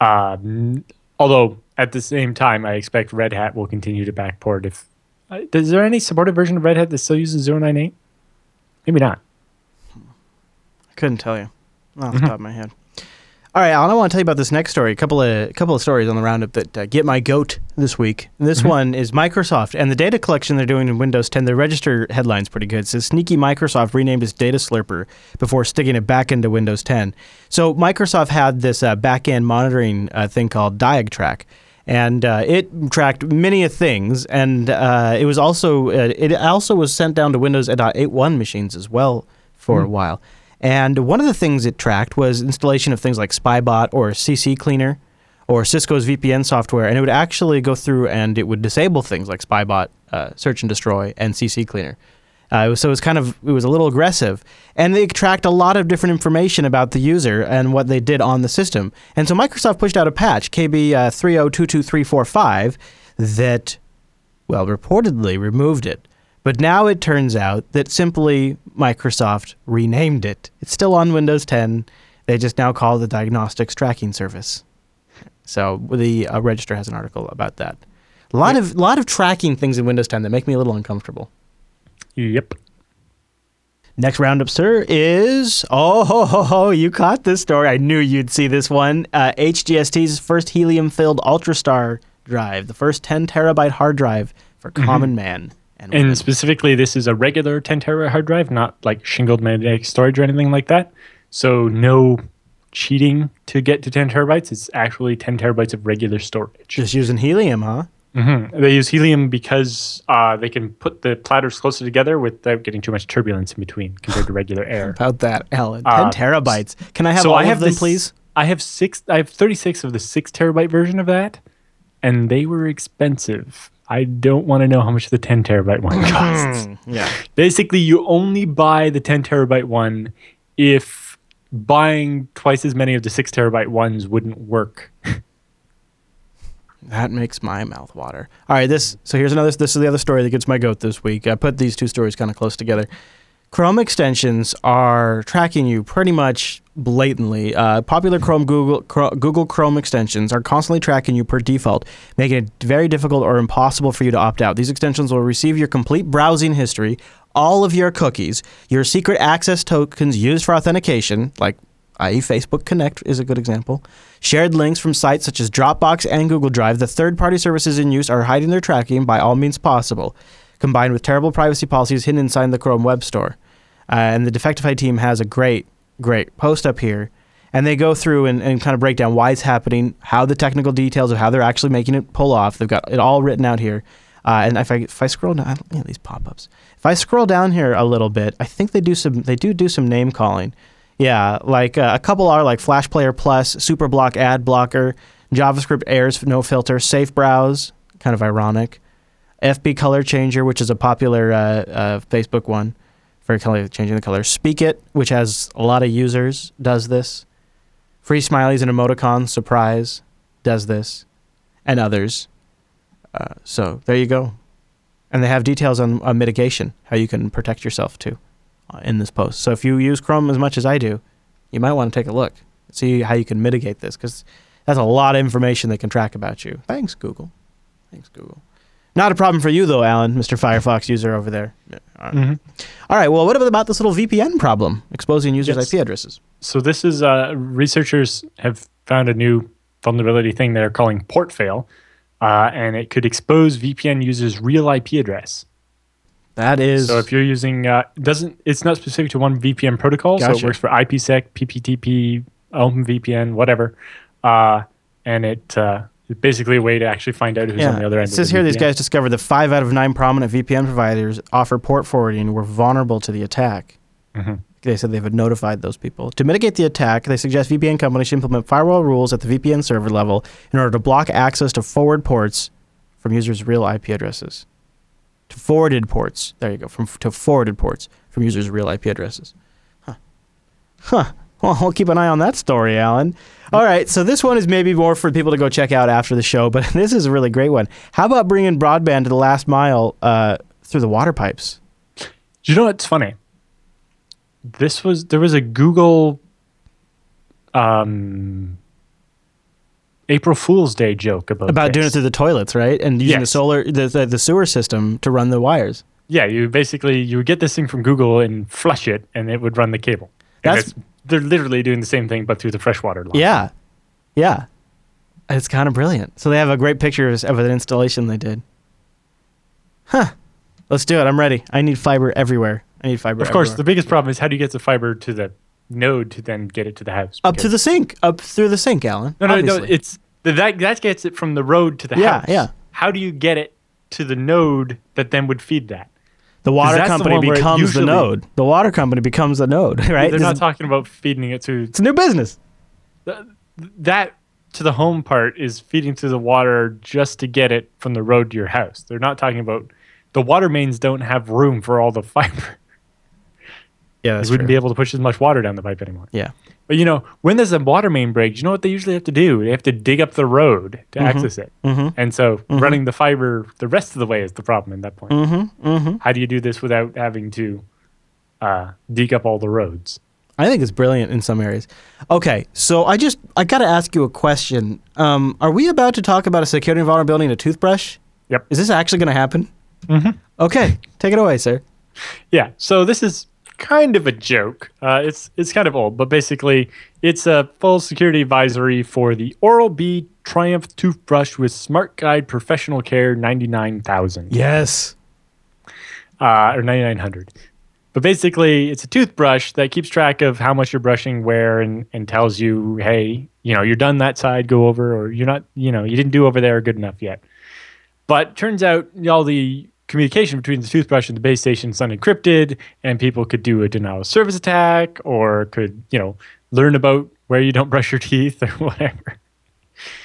Um, although at the same time, I expect Red Hat will continue to backport. If uh, is there any supported version of Red Hat that still uses 098? Maybe not. I couldn't tell you off the top of my head. All right, Allan, I want to tell you about this next story. A couple of couple of stories on the roundup that uh, get my goat this week. This one is Microsoft and the data collection they're doing in Windows 10. The register headline's pretty good. It says sneaky Microsoft renamed its data slurper before sticking it back into Windows 10. So Microsoft had this uh, back-end monitoring uh, thing called DiagTrack. And uh, it tracked many of things, and uh, it was also uh, it also was sent down to Windows 8.1 machines as well for a while. And one of the things it tracked was installation of things like Spybot or CC Cleaner or Cisco's VPN software. And it would actually go through and it would disable things like Spybot, uh, Search and Destroy, and CC Cleaner. Uh, so it was kind of it was a little aggressive, and they tracked a lot of different information about the user and what they did on the system. And so Microsoft pushed out a patch, KB uh, 3022345, that well, reportedly removed it. But now it turns out that simply Microsoft renamed it. It's still on Windows 10. They just now call it the Diagnostics Tracking Service. So the uh, Register has an article about that. A lot of lot of tracking things in Windows 10 that make me a little uncomfortable. Yep. Next roundup, sir, is oh ho ho ho! You caught this story. I knew you'd see this one. Uh, HGST's first helium-filled UltraStar drive, the first 10 terabyte hard drive for common man and. And specifically, this is a regular 10 terabyte hard drive, not like shingled magnetic storage or anything like that. So no cheating to get to 10 terabytes. It's actually 10 terabytes of regular storage. just using helium, huh? hmm They use helium because uh, they can put the platters closer together without getting too much turbulence in between compared to regular air. About that, Allan. 10 Uh, terabytes. Can I have so all I have of them, this- please? I have six. I have 36 of the six terabyte version of that, and they were expensive. I don't want to know how much the 10 terabyte one hmm, costs. Yeah. Basically, you only buy the 10 terabyte one if buying twice as many of the 6 terabyte ones wouldn't work. That makes my mouth water. All right, this so here's another this is the other story that gets my goat this week. I put these two stories kind of close together. Chrome extensions are tracking you pretty much blatantly. Uh, popular Chrome Google Google Chrome extensions are constantly tracking you per default, making it very difficult or impossible for you to opt out. These extensions will receive your complete browsing history, all of your cookies, your secret access tokens used for authentication, like i.e., Facebook Connect is a good example. Shared links from sites such as Dropbox and Google Drive. The third party services in use are hiding their tracking by all means possible, combined with terrible privacy policies hidden inside the Chrome Web Store. Uh, and the Detectify team has a great, great post up here. And they go through and, and kind of break down why it's happening, how the technical details of how they're actually making it pull off. They've got it all written out here. Uh, and if I if I scroll down, I these pop-ups. If I scroll down here a little bit, I think they do some they do do some name calling. Yeah, like uh, a couple are like Flash Player Plus, Super Block Ad Blocker, JavaScript Errors Notifier, Safe Browse, kind of ironic, FB Color Changer, which is a popular uh, uh, Facebook one for color, changing the color. Speak It, which has a lot of users, does this. Free Smileys and Emoticons, Surprise, does this, and others. Uh, so there you go. And they have details on, on mitigation, how you can protect yourself too uh, in this post. So if you use Chrome as much as I do, you might want to take a look, see how you can mitigate this, because that's a lot of information they can track about you. Thanks, Google. Thanks, Google. Not a problem for you though, Allan, Mr. Firefox user over there. Mhm. All right. Well, what about this little VPN problem exposing users' Yes. IP addresses? So this is uh, researchers have found a new vulnerability thing they're calling port fail, uh, and it could expose VPN users' real IP address. That is So if you're using, uh, doesn't it's not specific to one VPN protocol, so it works for IPsec, PPTP, OpenVPN, whatever, uh, and it uh, it's basically a way to actually find out who's on the other end. It says of the here these guys discovered that five out of nine prominent VPN providers offer port forwarding were vulnerable to the attack. Mhm. They said they've notified those people. To mitigate the attack, they suggest VPN companies should implement firewall rules at the VPN server level in order to block access to forward ports from users' real IP addresses. To forwarded ports. There you go. From to forwarded ports from users' real IP addresses. Huh. Huh. Well, we'll keep an eye on that story, Allan. All right, so this one is maybe more for people to go check out after the show, but this is a really great one. How about bringing broadband to the last mile uh, through the water pipes? Do you know what's funny? This was there was a Google um, April Fool's Day joke about About doing it through the toilets, right? And using the solar, the, the, the sewer system to run the wires. Yeah, you basically you would get this thing from Google and flush it, and it would run the cable. That's- they're literally doing the same thing, but through the freshwater line. Yeah, yeah. It's kind of brilliant. So they have a great picture of of an installation they did. Huh. Let's do it. I'm ready. I need fiber everywhere. I need fiber. Of course, the biggest problem is how do you get the fiber to the node to then get it to the house? up to the sink, up through the sink, Allan. no, no, no. It's that that gets it from the road to the Yeah, house. yeah. How do you get it to the node that then would feed that? The water that's the company one where it becomes usually- the node. The water company becomes the node, right? They're This not is- talking about feeding it to it's a new business. that to the home part is feeding to the water just to get it from the road to your house. They're not talking about the water mains don't have room for all the fiber. Yeah, They wouldn't be able to push as much water down the pipe anymore. Yeah. But you know, when there's a water main break, you know what they usually have to do? They have to dig up the road to access it. Mhm. And so running the fiber the rest of the way is the problem at that point. Mm-hmm. Mm-hmm. How do you do this without having to uh, dig up all the roads? I think it's brilliant in some areas. Okay, so I just I got to ask you a question. Um, are we about to talk about a security vulnerability in a toothbrush? Yep. Is this actually going to happen? Mhm. Okay, take it away, sir. Yeah. So this is kind of a joke. Uh, it's it's kind of old, but basically it's a full security advisory for the Oral B Triumph toothbrush with Smart Guide Professional Care 99000 Yes. uh, or 9900. But basically, it's a toothbrush that keeps track of how much you're brushing where and, and tells you, hey, you know, you're done that side, go over, or you're not, you know, you didn't do over there good enough yet. But turns out all the communication between the toothbrush and the base station is unencrypted, and people could do a denial of service attack or could, you know, learn about where you don't brush your teeth or whatever.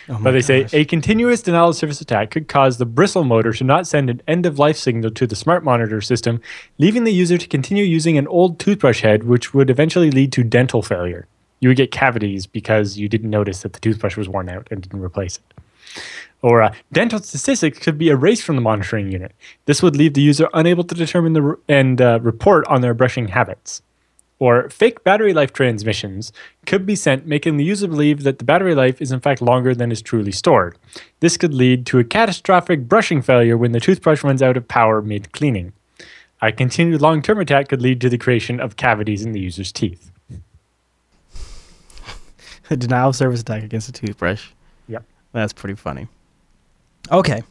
Oh But they say a continuous denial of service attack could cause the bristle motor to not send an end of life signal to the smart monitor system, leaving the user to continue using an old toothbrush head, which would eventually lead to dental failure. You would get cavities because you didn't notice that the toothbrush was worn out and didn't replace it. Or uh, dental statistics could be erased from the monitoring unit. This would leave the user unable to determine the r- and uh, report on their brushing habits or fake battery life transmissions could be sent, making the user believe that the battery life is in fact longer than is truly stored. This could lead to a catastrophic brushing failure when the toothbrush runs out of power mid cleaning. A continued long term attack could lead to the creation of cavities in the user's teeth. a denial of service attack against a toothbrush. Yep. That's pretty funny. Okay.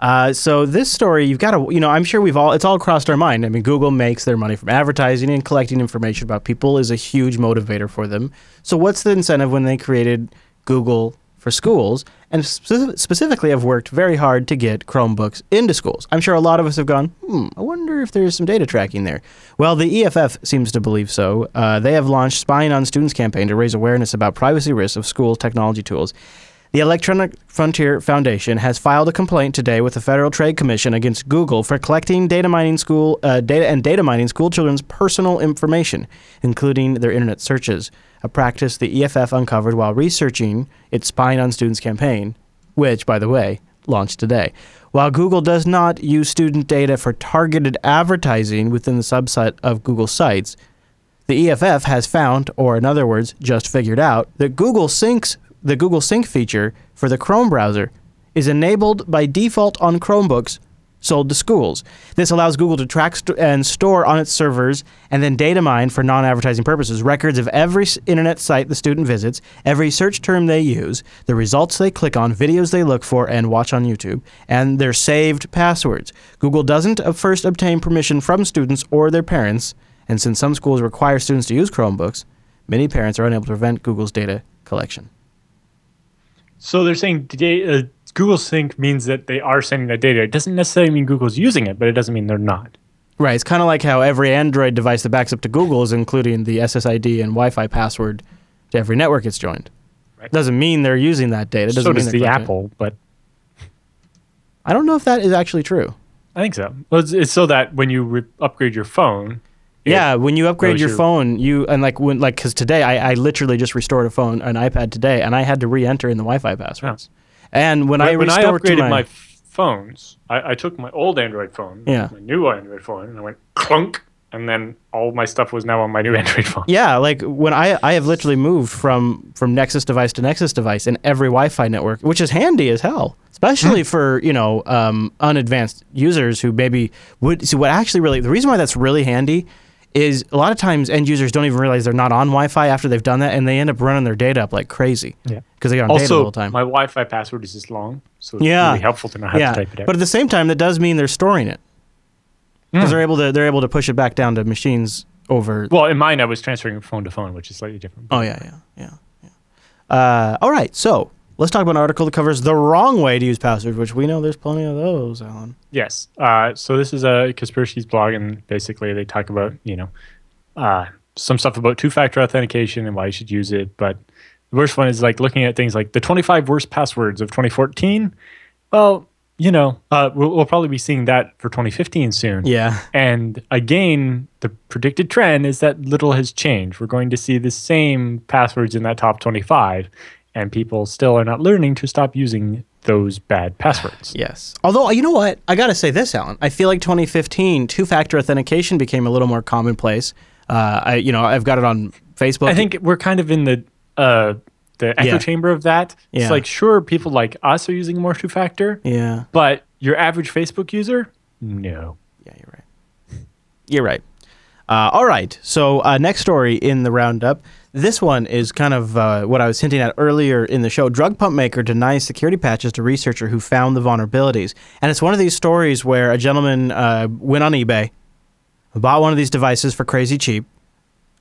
Uh, so this story, you've got to, you know, I'm sure we've all, it's all crossed our mind. I mean, Google makes their money from advertising and collecting information about people is a huge motivator for them. So what's the incentive when they created Google for schools and spe- specifically have worked very hard to get Chromebooks into schools? I'm sure a lot of us have gone, hmm, I wonder if there's some data tracking there. Well, the EFF seems to believe so. Uh, they have launched Spying on Students campaign to raise awareness about privacy risks of school technology tools. The Electronic Frontier Foundation has filed a complaint today with the Federal Trade Commission against Google for collecting data mining school uh, data and data mining school children's personal information, including their internet searches, a practice the EFF uncovered while researching its Spying on Students campaign, which, by the way, launched today. While Google does not use student data for targeted advertising within the subset of Google sites, the EFF has found, or in other words, just figured out, that Google Syncs the Google Sync feature for the Chrome browser is enabled by default on Chromebooks sold to schools. This allows Google to track st- and store on its servers and then data mine for non advertising purposes records of every internet site the student visits, every search term they use, the results they click on, videos they look for and watch on YouTube, and their saved passwords. Google doesn't uh, first obtain permission from students or their parents, and since some schools require students to use Chromebooks, many parents are unable to prevent Google's data collection. So they're saying da- uh, Google Sync means that they are sending that data. It doesn't necessarily mean Google's using it, but it doesn't mean they're not. Right. It's kind of like how every Android device that backs up to Google is including the SSID and Wi-Fi password to every network it's joined. Right. Doesn't mean they're using that data. Doesn't so mean does the collecting it. Apple, but I don't know if that is actually true. I think so. Well, it's, it's so that when you re- upgrade your phone, yeah, when you upgrade your your- phone, you and like when like because today I, I literally just restored a phone, an iPad today, and I had to re-enter in the Wi-Fi passwords. And when, I when, when I upgraded my, my, phones, I, I took my old Android phone, Yeah. my new Android phone, and I went clunk, and then all my stuff was now on my new Android phone. Yeah, like when I I have literally moved from from Nexus device to Nexus device in every Wi-Fi network, which is handy as hell, especially for you know um, unadvanced users who maybe would. See, what actually really the reason why that's really handy is a lot of times end users don't even realize they're not on Wi-Fi after they've done that, and they end up running their data up like crazy. Yeah. because they got on data the whole time. my Wi-Fi password is this long, so it's Yeah. really helpful to know how yeah, to type it out. but at the same time, that does mean they're storing it because Mm. they're able to they're able to push it back down to machines over well, in mine, I was transferring phone to phone, which is slightly different. Oh yeah, yeah, yeah, yeah. Uh, all right, so let's talk about an article that covers the wrong way to use passwords, which we know there's plenty of those, Allan. Yes. Uh, so this is a conspiracies blog, and basically they talk about you know uh, some stuff about two-factor authentication and why you should use it. But the worst one is like looking at things like the 25 worst passwords of 2014. Well, you know, uh, we'll, we'll probably be seeing that for 2015 soon. Yeah, And again, the predicted trend is that little has changed. We're going to see the same passwords in that top 25, and people still are not learning to stop using those bad passwords. yes. Although you know what, I gotta say this, Allan. I feel like 2015 two-factor authentication became a little more commonplace. Uh, I, you know, I've got it on Facebook. I think we're kind of in the uh, the echo Yeah. chamber of that. Yeah. It's like sure, people like us are using more two factor, Yeah. but your average Facebook user, no. Yeah, you're right. You're right. Uh, all right. So uh, next story in the roundup. This one is kind of uh, what I was hinting at earlier in the show. Drug pump maker denies security patches to researcher who found the vulnerabilities. And it's one of these stories where a gentleman uh, went on eBay, bought one of these devices for crazy cheap,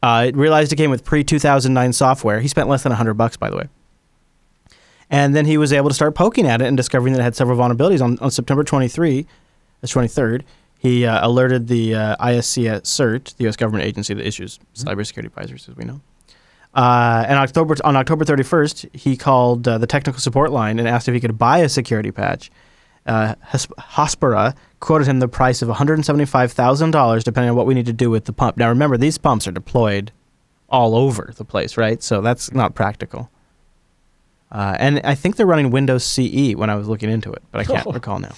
uh, realized it came with pre 2009 software. He spent less than 100 bucks, by the way. And then he was able to start poking at it and discovering that it had several vulnerabilities. On, on September 23, that's 23rd, he uh, alerted the uh, ISC at CERT, the U.S. government agency that issues cybersecurity advisors, as we know. Uh, and October on October 31st, he called uh, the technical support line and asked if he could buy a security patch. Uh, Hospera quoted him the price of $175,000, depending on what we need to do with the pump. Now, remember, these pumps are deployed all over the place, right? So that's not practical. Uh, and I think they're running Windows CE when I was looking into it, but I can't Oh. recall now.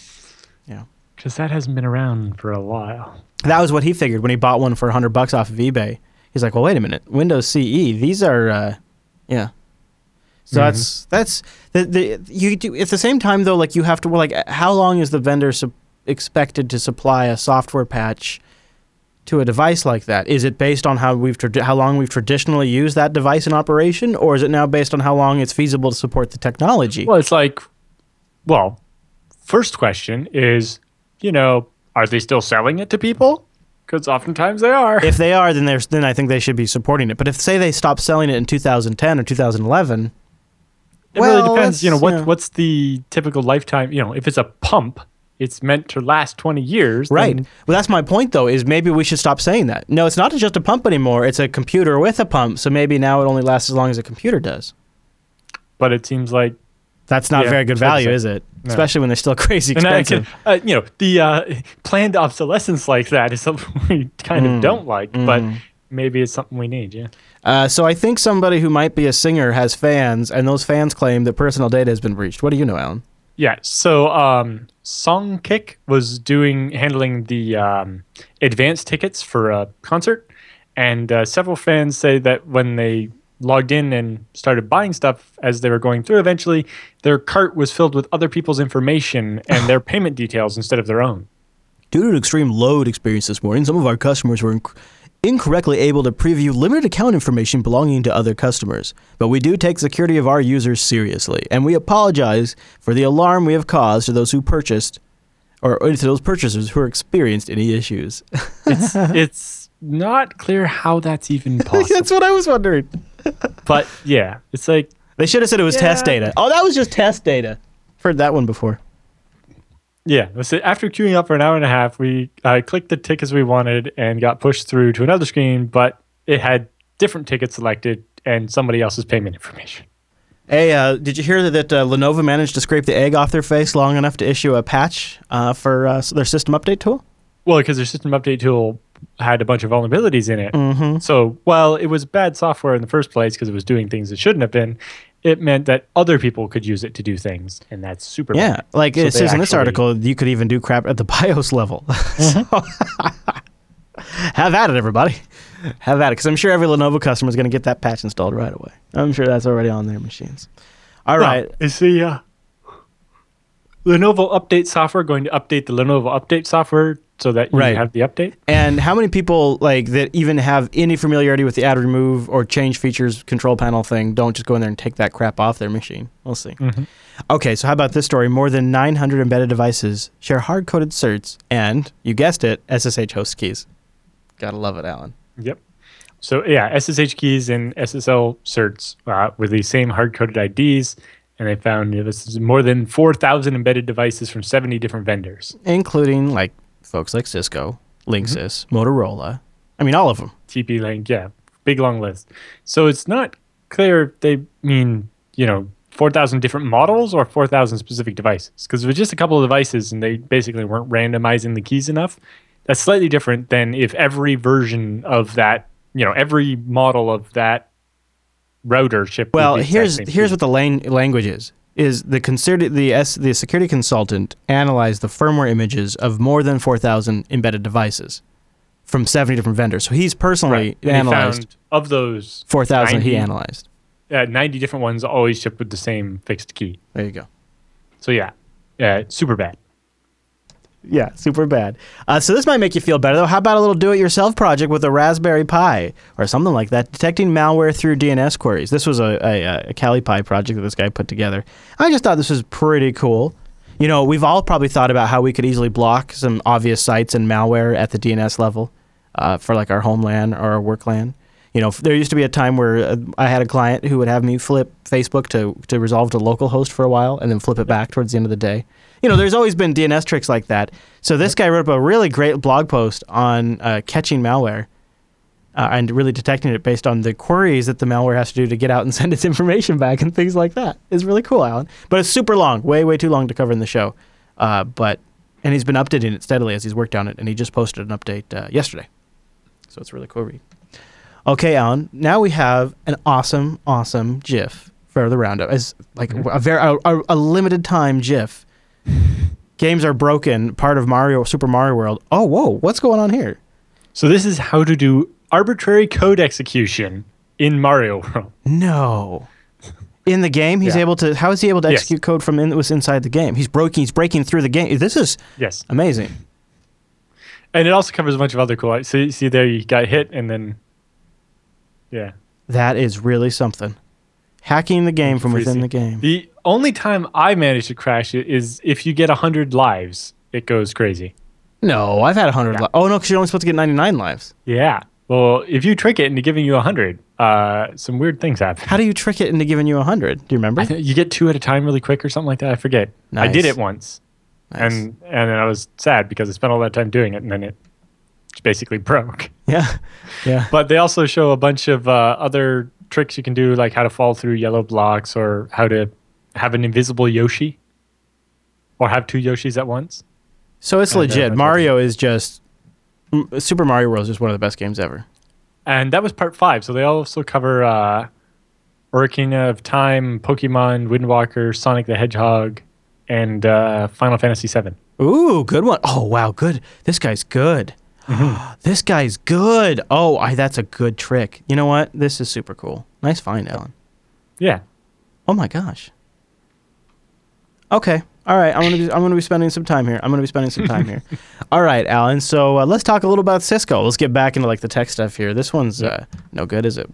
Yeah. Because that hasn't been around for a while. That was what he figured when he bought one for 100 bucks off of eBay. He's like, "Well, wait a minute. Windows CE, these are uh yeah." So Mhm. that's that's the the you do at the same time though like you have to well, like how long is the vendor sup- expected to supply a software patch to a device like that? Is it based on how we've trad- how long we've traditionally used that device in operation or is it now based on how long it's feasible to support the technology? Well, it's like, well, first question is, you know, are they still selling it to people? Because oftentimes they are. if they are, then there's then I think they should be supporting it. But if say they stop selling it in 2010 or 2011, it well, really depends. You know, what yeah. what's the typical lifetime? You know, if it's a pump, it's meant to last 20 years. right? then- Well, that's my point though. Is maybe we should stop saying that. No, it's not just a pump anymore. It's a computer with a pump. So maybe now it only lasts as long as a computer does. but it seems like That's not Yeah, very good it's hard to value, is it? No. Especially when they're still crazy expensive. can, uh, you know, the uh, planned obsolescence like that is something we kind Mm. of don't like, but Mm. maybe it's something we need. Yeah. Uh, so I think somebody who might be a singer has fans, and those fans claim that personal data has been breached. What do you know, Allan? Yeah. So um, Songkick was doing handling the um, advance tickets for a concert, and uh, several fans say that when they logged in and started buying stuff as they were going through, eventually their cart was filled with other people's information and their payment details instead of their own. Due to an extreme load experience this morning, some of our customers were inc- incorrectly able to preview limited account information belonging to other customers. But we do take security of our users seriously, and we apologize for the alarm we have caused to those who purchased or to those purchasers who experienced any issues. It's it's not clear how that's even possible. That's what I was wondering. But yeah, it's like They should have said it was test data. Oh, that was just test data. I've Heard that one before. Yeah, so after queuing up for an hour and a half, we uh, clicked the tickets we wanted and got pushed through to another screen, but it had different tickets selected and somebody else's payment information. Hey, uh, did you hear that uh, Lenovo managed to scrape the egg off their face long enough to issue a patch uh, for uh, their system update tool? Well, because their system update tool had a bunch of vulnerabilities in it. Mm-hmm. So while it was bad software in the first place because it was doing things it shouldn't have been, it meant that other people could use it to do things, and that's super. Yeah, bad. like So it says in this article, you could even do crap at the BIOS level. So- have at it, everybody. Have at it, because I'm sure every Lenovo customer is going to get that patch installed right away. I'm sure that's already on their machines. All right. Well, is the uh, Lenovo update software going to update the Lenovo update software so that you Right. have the update? And how many people like that even have any familiarity with the add remove or change features control panel thing don't just go in there and take that crap off their machine? We'll see. Okay, so how about this story? More than 900 embedded devices share hard-coded certs and, you guessed it, SSH host keys. Gotta love it, Allan. Yep. So yeah, SSH keys and SSL certs uh, with the same hard-coded IDs, and they found it was more than 4,000 embedded devices from 70 different vendors. Including like folks like Cisco, Linksys, mm-hmm. Motorola. I mean, all of them. TP-Link, yeah, big long list. So it's not clear if they mean you know 4,000 different models or 4,000 specific devices. Because if it's just a couple of devices and they basically weren't randomizing the keys enough, that's slightly different than if every version of that, you know, every model of that router shipped. Well, here's here's key. what the lang- language is. Is the considered the S, the security consultant analyzed the firmware images of more than 4,000 embedded devices from 70 different vendors. So he's personally Right. And he analyzed found of those 4,000 he analyzed. uh, 90 different ones always shipped with the same fixed key. There you go. So yeah, yeah, super bad. Yeah, super bad. Uh, so this might make you feel better though. How about a little do-it-yourself project with a Raspberry Pi or something like that, detecting malware through DNS queries? This was a, a, a Kali Pi project that this guy put together. I just thought this was pretty cool. You know, we've all probably thought about how we could easily block some obvious sites and malware at the DNS level uh, for like our homeland or our work LAN. You know, there used to be a time where uh, I had a client who would have me flip Facebook to, to resolve to localhost for a while and then flip it back towards the end of the day. You know, there's always been DNS tricks like that. So this guy wrote up a really great blog post on uh, catching malware uh, and really detecting it based on the queries that the malware has to do to get out and send its information back and things like that. It's really cool, Allan. But it's super long, way, way too long to cover in the show. Uh, but and he's been updating it steadily as he's worked on it, and he just posted an update uh, yesterday. So it's a really cool read. Okay, Allan. Now we have an awesome, awesome GIF for the roundup. As like a very a, a, a limited time GIF. Games are broken. Part of Mario Super Mario World. Oh, whoa! What's going on here? So this is how to do arbitrary code execution in Mario World. No. In the game, he's Yeah. able to. How is he able to Yes. execute code from in, that was inside the game? He's breaking. He's breaking through the game. This is Yes, amazing. and it also covers a bunch of other cool. So you see there, you got hit, and then yeah. That is really something. Hacking the game from within the game. The only time I manage to crash it is if you get hundred lives, it goes crazy. No, I've had a hundred. Yeah. Li- oh no, because you're only supposed to get ninety nine lives. Yeah. Well, if you trick it into giving you hundred, uh, some weird things happen. How do you trick it into giving you a hundred? Do you remember? I think you get two at a time really quick or something like that. I forget. I did it once, Nice. and and then I was sad because I spent all that time doing it, and then it just basically broke. yeah, yeah. But they also show a bunch of uh, other tricks you can do, like how to fall through yellow blocks or how to have an invisible Yoshi or have two Yoshis at once. So it's And, legit. Mario is just Super Mario World is just one of the best games ever. And that was part five. So they also cover uh, Ocarina of Time, Pokemon, Wind Waker, Sonic the Hedgehog, and uh, Final Fantasy VII. Ooh, good one. Oh wow, good. This guy's good. this guy's good. Oh, I, that's a good trick. You know what? This is super cool. Nice find, Allan. Yeah. Oh my gosh. Okay. All right. I'm gonna be, I'm gonna be spending some time here. I'm gonna be spending some time here. All right, Allan. So uh, let's talk a little about Cisco. Let's get back into like the tech stuff here. This one's uh, no good, is it?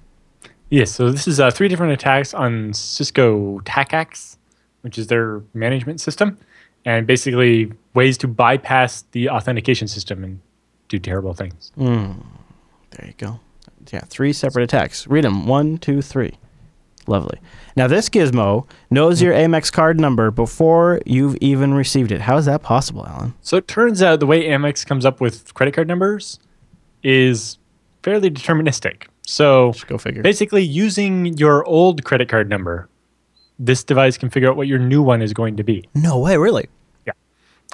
Yes, so this is uh, three different attacks on Cisco TACACS, which is their management system, and basically ways to bypass the authentication system and do terrible things. There you go. Yeah, three separate attacks. Read them. One, two, three. Lovely. Now this gizmo knows your Amex card number before you've even received it. How is that possible, Allan? So it turns out the way Amex comes up with credit card numbers is fairly deterministic. So Go figure. basically, using your old credit card number, this device can figure out what your new one is going to be. No way, really. Yeah.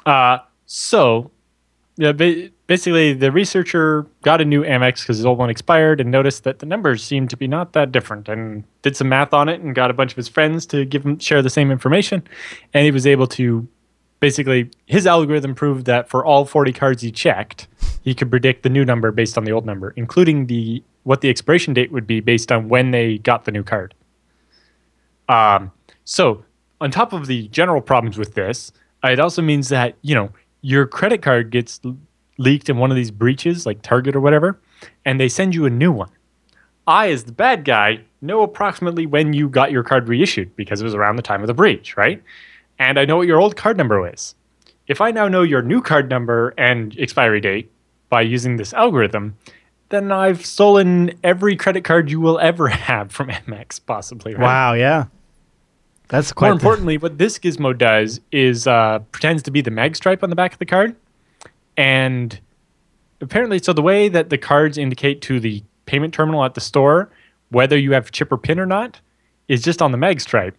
Uh, so, yeah, basically, the researcher got a new Amex because his old one expired and noticed that the numbers seemed to be not that different and did some math on it and got a bunch of his friends to give him share the same information. And he was able to basically, his algorithm proved that for all 40 cards he checked, he could predict the new number based on the old number, including the what the expiration date would be based on when they got the new card. Um, so, on top of the general problems with this, it also means that you know your credit card gets leaked in one of these breaches, like Target or whatever, and they send you a new one. I, as the bad guy, know approximately when you got your card reissued because it was around the time of the breach, right? And I know what your old card number is. If I now know your new card number and expiry date by using this algorithm, then I've stolen every credit card you will ever have from Amex, possibly. Right? Wow. Yeah. That's quite. More the- importantly, what this gizmo does is uh, pretends to be the mag stripe on the back of the card, and apparently, so the way that the cards indicate to the payment terminal at the store whether you have chip or pin or not is just on the mag stripe.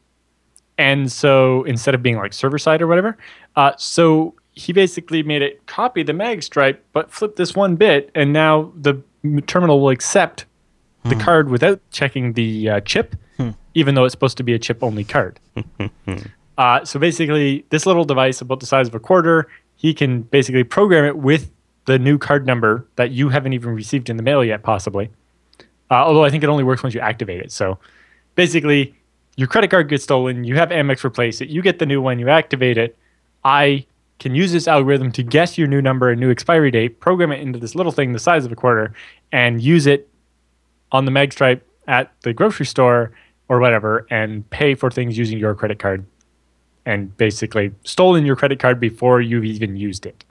And so instead of being like server side or whatever, uh, so he basically made it copy the mag stripe, but flip this one bit, and now the terminal will accept the card without checking the uh, chip, even though it's supposed to be a chip only card. uh, so basically, this little device about the size of a quarter, he can basically program it with the new card number that you haven't even received in the mail yet, possibly. Uh, although I think it only works once you activate it. So basically, your credit card gets stolen, you have Amex replace it, you get the new one, you activate it. I can use this algorithm to guess your new number and new expiry date, program it into this little thing the size of a quarter, and use it on the Magstripe at the grocery store or whatever, and pay for things using your credit card, and basically stolen your credit card before you've even used it.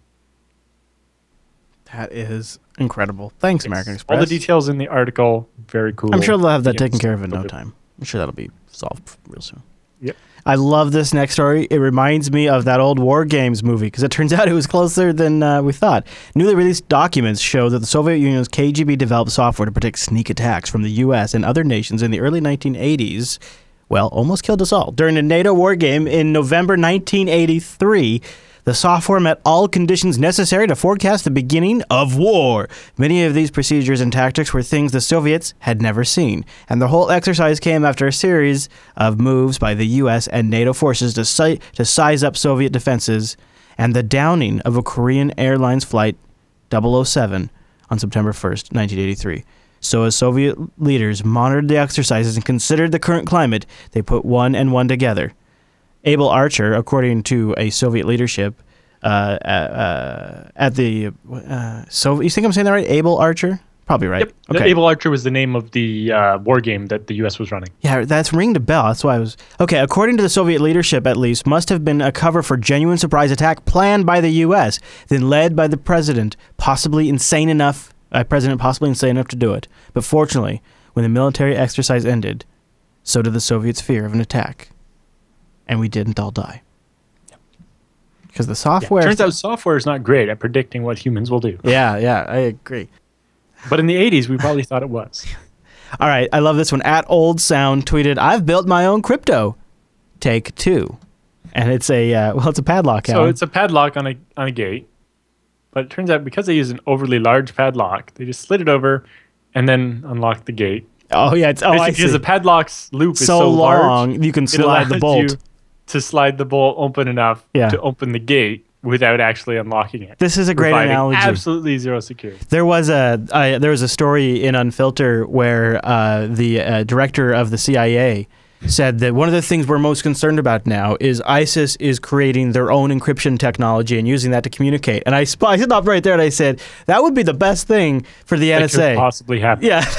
That is incredible. Thanks, American Express. All the details in the article, very cool. I'm sure they'll have that taken care of in no time. I'm sure that'll be solved real soon. Yep. I love this next story. It reminds me of that old War Games movie because it turns out it was closer than uh, we thought. Newly released documents show that the Soviet Union's KGB developed software to predict sneak attacks from the U.S. and other nations in the early 1980s. Well, almost killed us all. During a NATO war game in November 1983, the software met all conditions necessary to forecast the beginning of war. Many of these procedures and tactics were things the Soviets had never seen, and the whole exercise came after a series of moves by the U.S. and NATO forces to, si- to size up Soviet defenses and the downing of a Korean Airlines flight 007 on September 1st, 1983. So, as Soviet leaders monitored the exercises and considered the current climate, they put one and one together. Able Archer, according to a Soviet leadership, uh, uh, uh, at the uh, so you think I'm saying that right? Able Archer, probably right. Yep. Okay. Able Archer was the name of the uh, war game that the U.S. was running. Yeah, that's ringed a bell. That's why I was okay. According to the Soviet leadership, at least, must have been a cover for genuine surprise attack planned by the U.S., then led by the president, possibly insane enough. Uh, president possibly insane enough to do it. But fortunately, when the military exercise ended, so did the Soviets' fear of an attack, and we didn't all die. Because the Yeah. software. Turns out software is not great at predicting what humans will do. Yeah, yeah, I agree. But in the 80s, we probably thought it was. All right, I love this one. At Old Sound tweeted, "I've built my own crypto." Take two, and it's a uh, well, it's a padlock. So Allan. it's a padlock on a on a gate. But it turns out because they use an overly large padlock, they just slid it over and then unlocked the gate. oh yeah, it's oh I Basically, because the padlock's loop is so, so, long large, you can slide the bolt. To slide the bolt open enough Yeah. to open the gate without actually unlocking it. This is a great analogy. Absolutely zero security. There was a uh, there was a story in Unfilter where uh, the uh, director of the CIA said that one of the things we're most concerned about now is ISIS is creating their own encryption technology and using that to communicate. And I, sp- I stopped right there and I said that would be the best thing for the That could NSA. possibly happen. Yeah,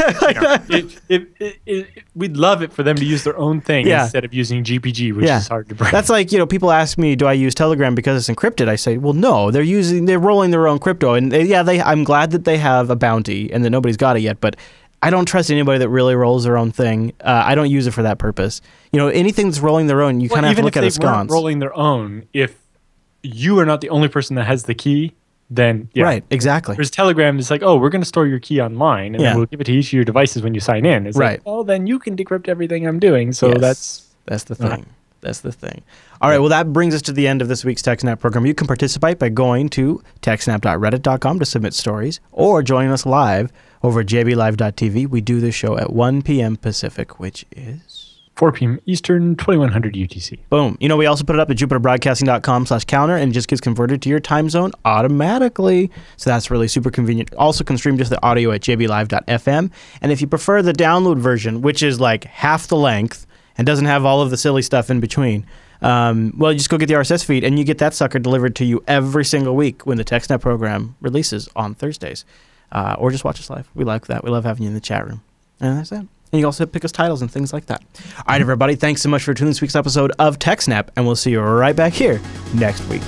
it, it, it, we'd love it for them to use their own thing Yeah. instead of using GPG, which Yeah. is hard to break. That's like you know people ask me, do I use Telegram because it's encrypted? I say, well, no, they're using they're rolling their own crypto, and they, yeah, they. I'm glad that they have a bounty and that nobody's got it yet, but I don't trust anybody that really rolls their own thing. Uh, I don't use it for that purpose. You know, anything that's rolling their own, you Well, kind of have to look if at a sconce. rolling their own, if you are not the only person that has the key, then yeah. Right, exactly. Whereas Telegram is like, oh, we're going to store your key online, and Yeah. then we'll give it to each of your devices when you sign in. It's Right. like, oh, then you can decrypt everything I'm doing. So Yes, that's that's the thing. That's the thing. All right, well, that brings us to the end of this week's TechSnap program. You can participate by going to techsnap.reddit.com to submit stories or joining us live over at jblive.tv. We do this show at 1 p.m. Pacific, which is 4 p.m. Eastern, 2100 UTC. Boom. You know, we also put it up at jupiterbroadcasting.com slash counter and it just gets converted to your time zone automatically. So that's really super convenient. Also can stream just the audio at jblive.fm. And if you prefer the download version, which is like half the length and doesn't have all of the silly stuff in between, um, well, you just go get the RSS feed and you get that sucker delivered to you every single week when the TechSnap program releases on Thursdays. Uh, or just watch us live. We like that. We love having you in the chat room. And that's it. And you also pick us titles and things like that. All right, everybody. Thanks so much for tuning in this week's episode of TechSnap, and we'll see you right back here next week.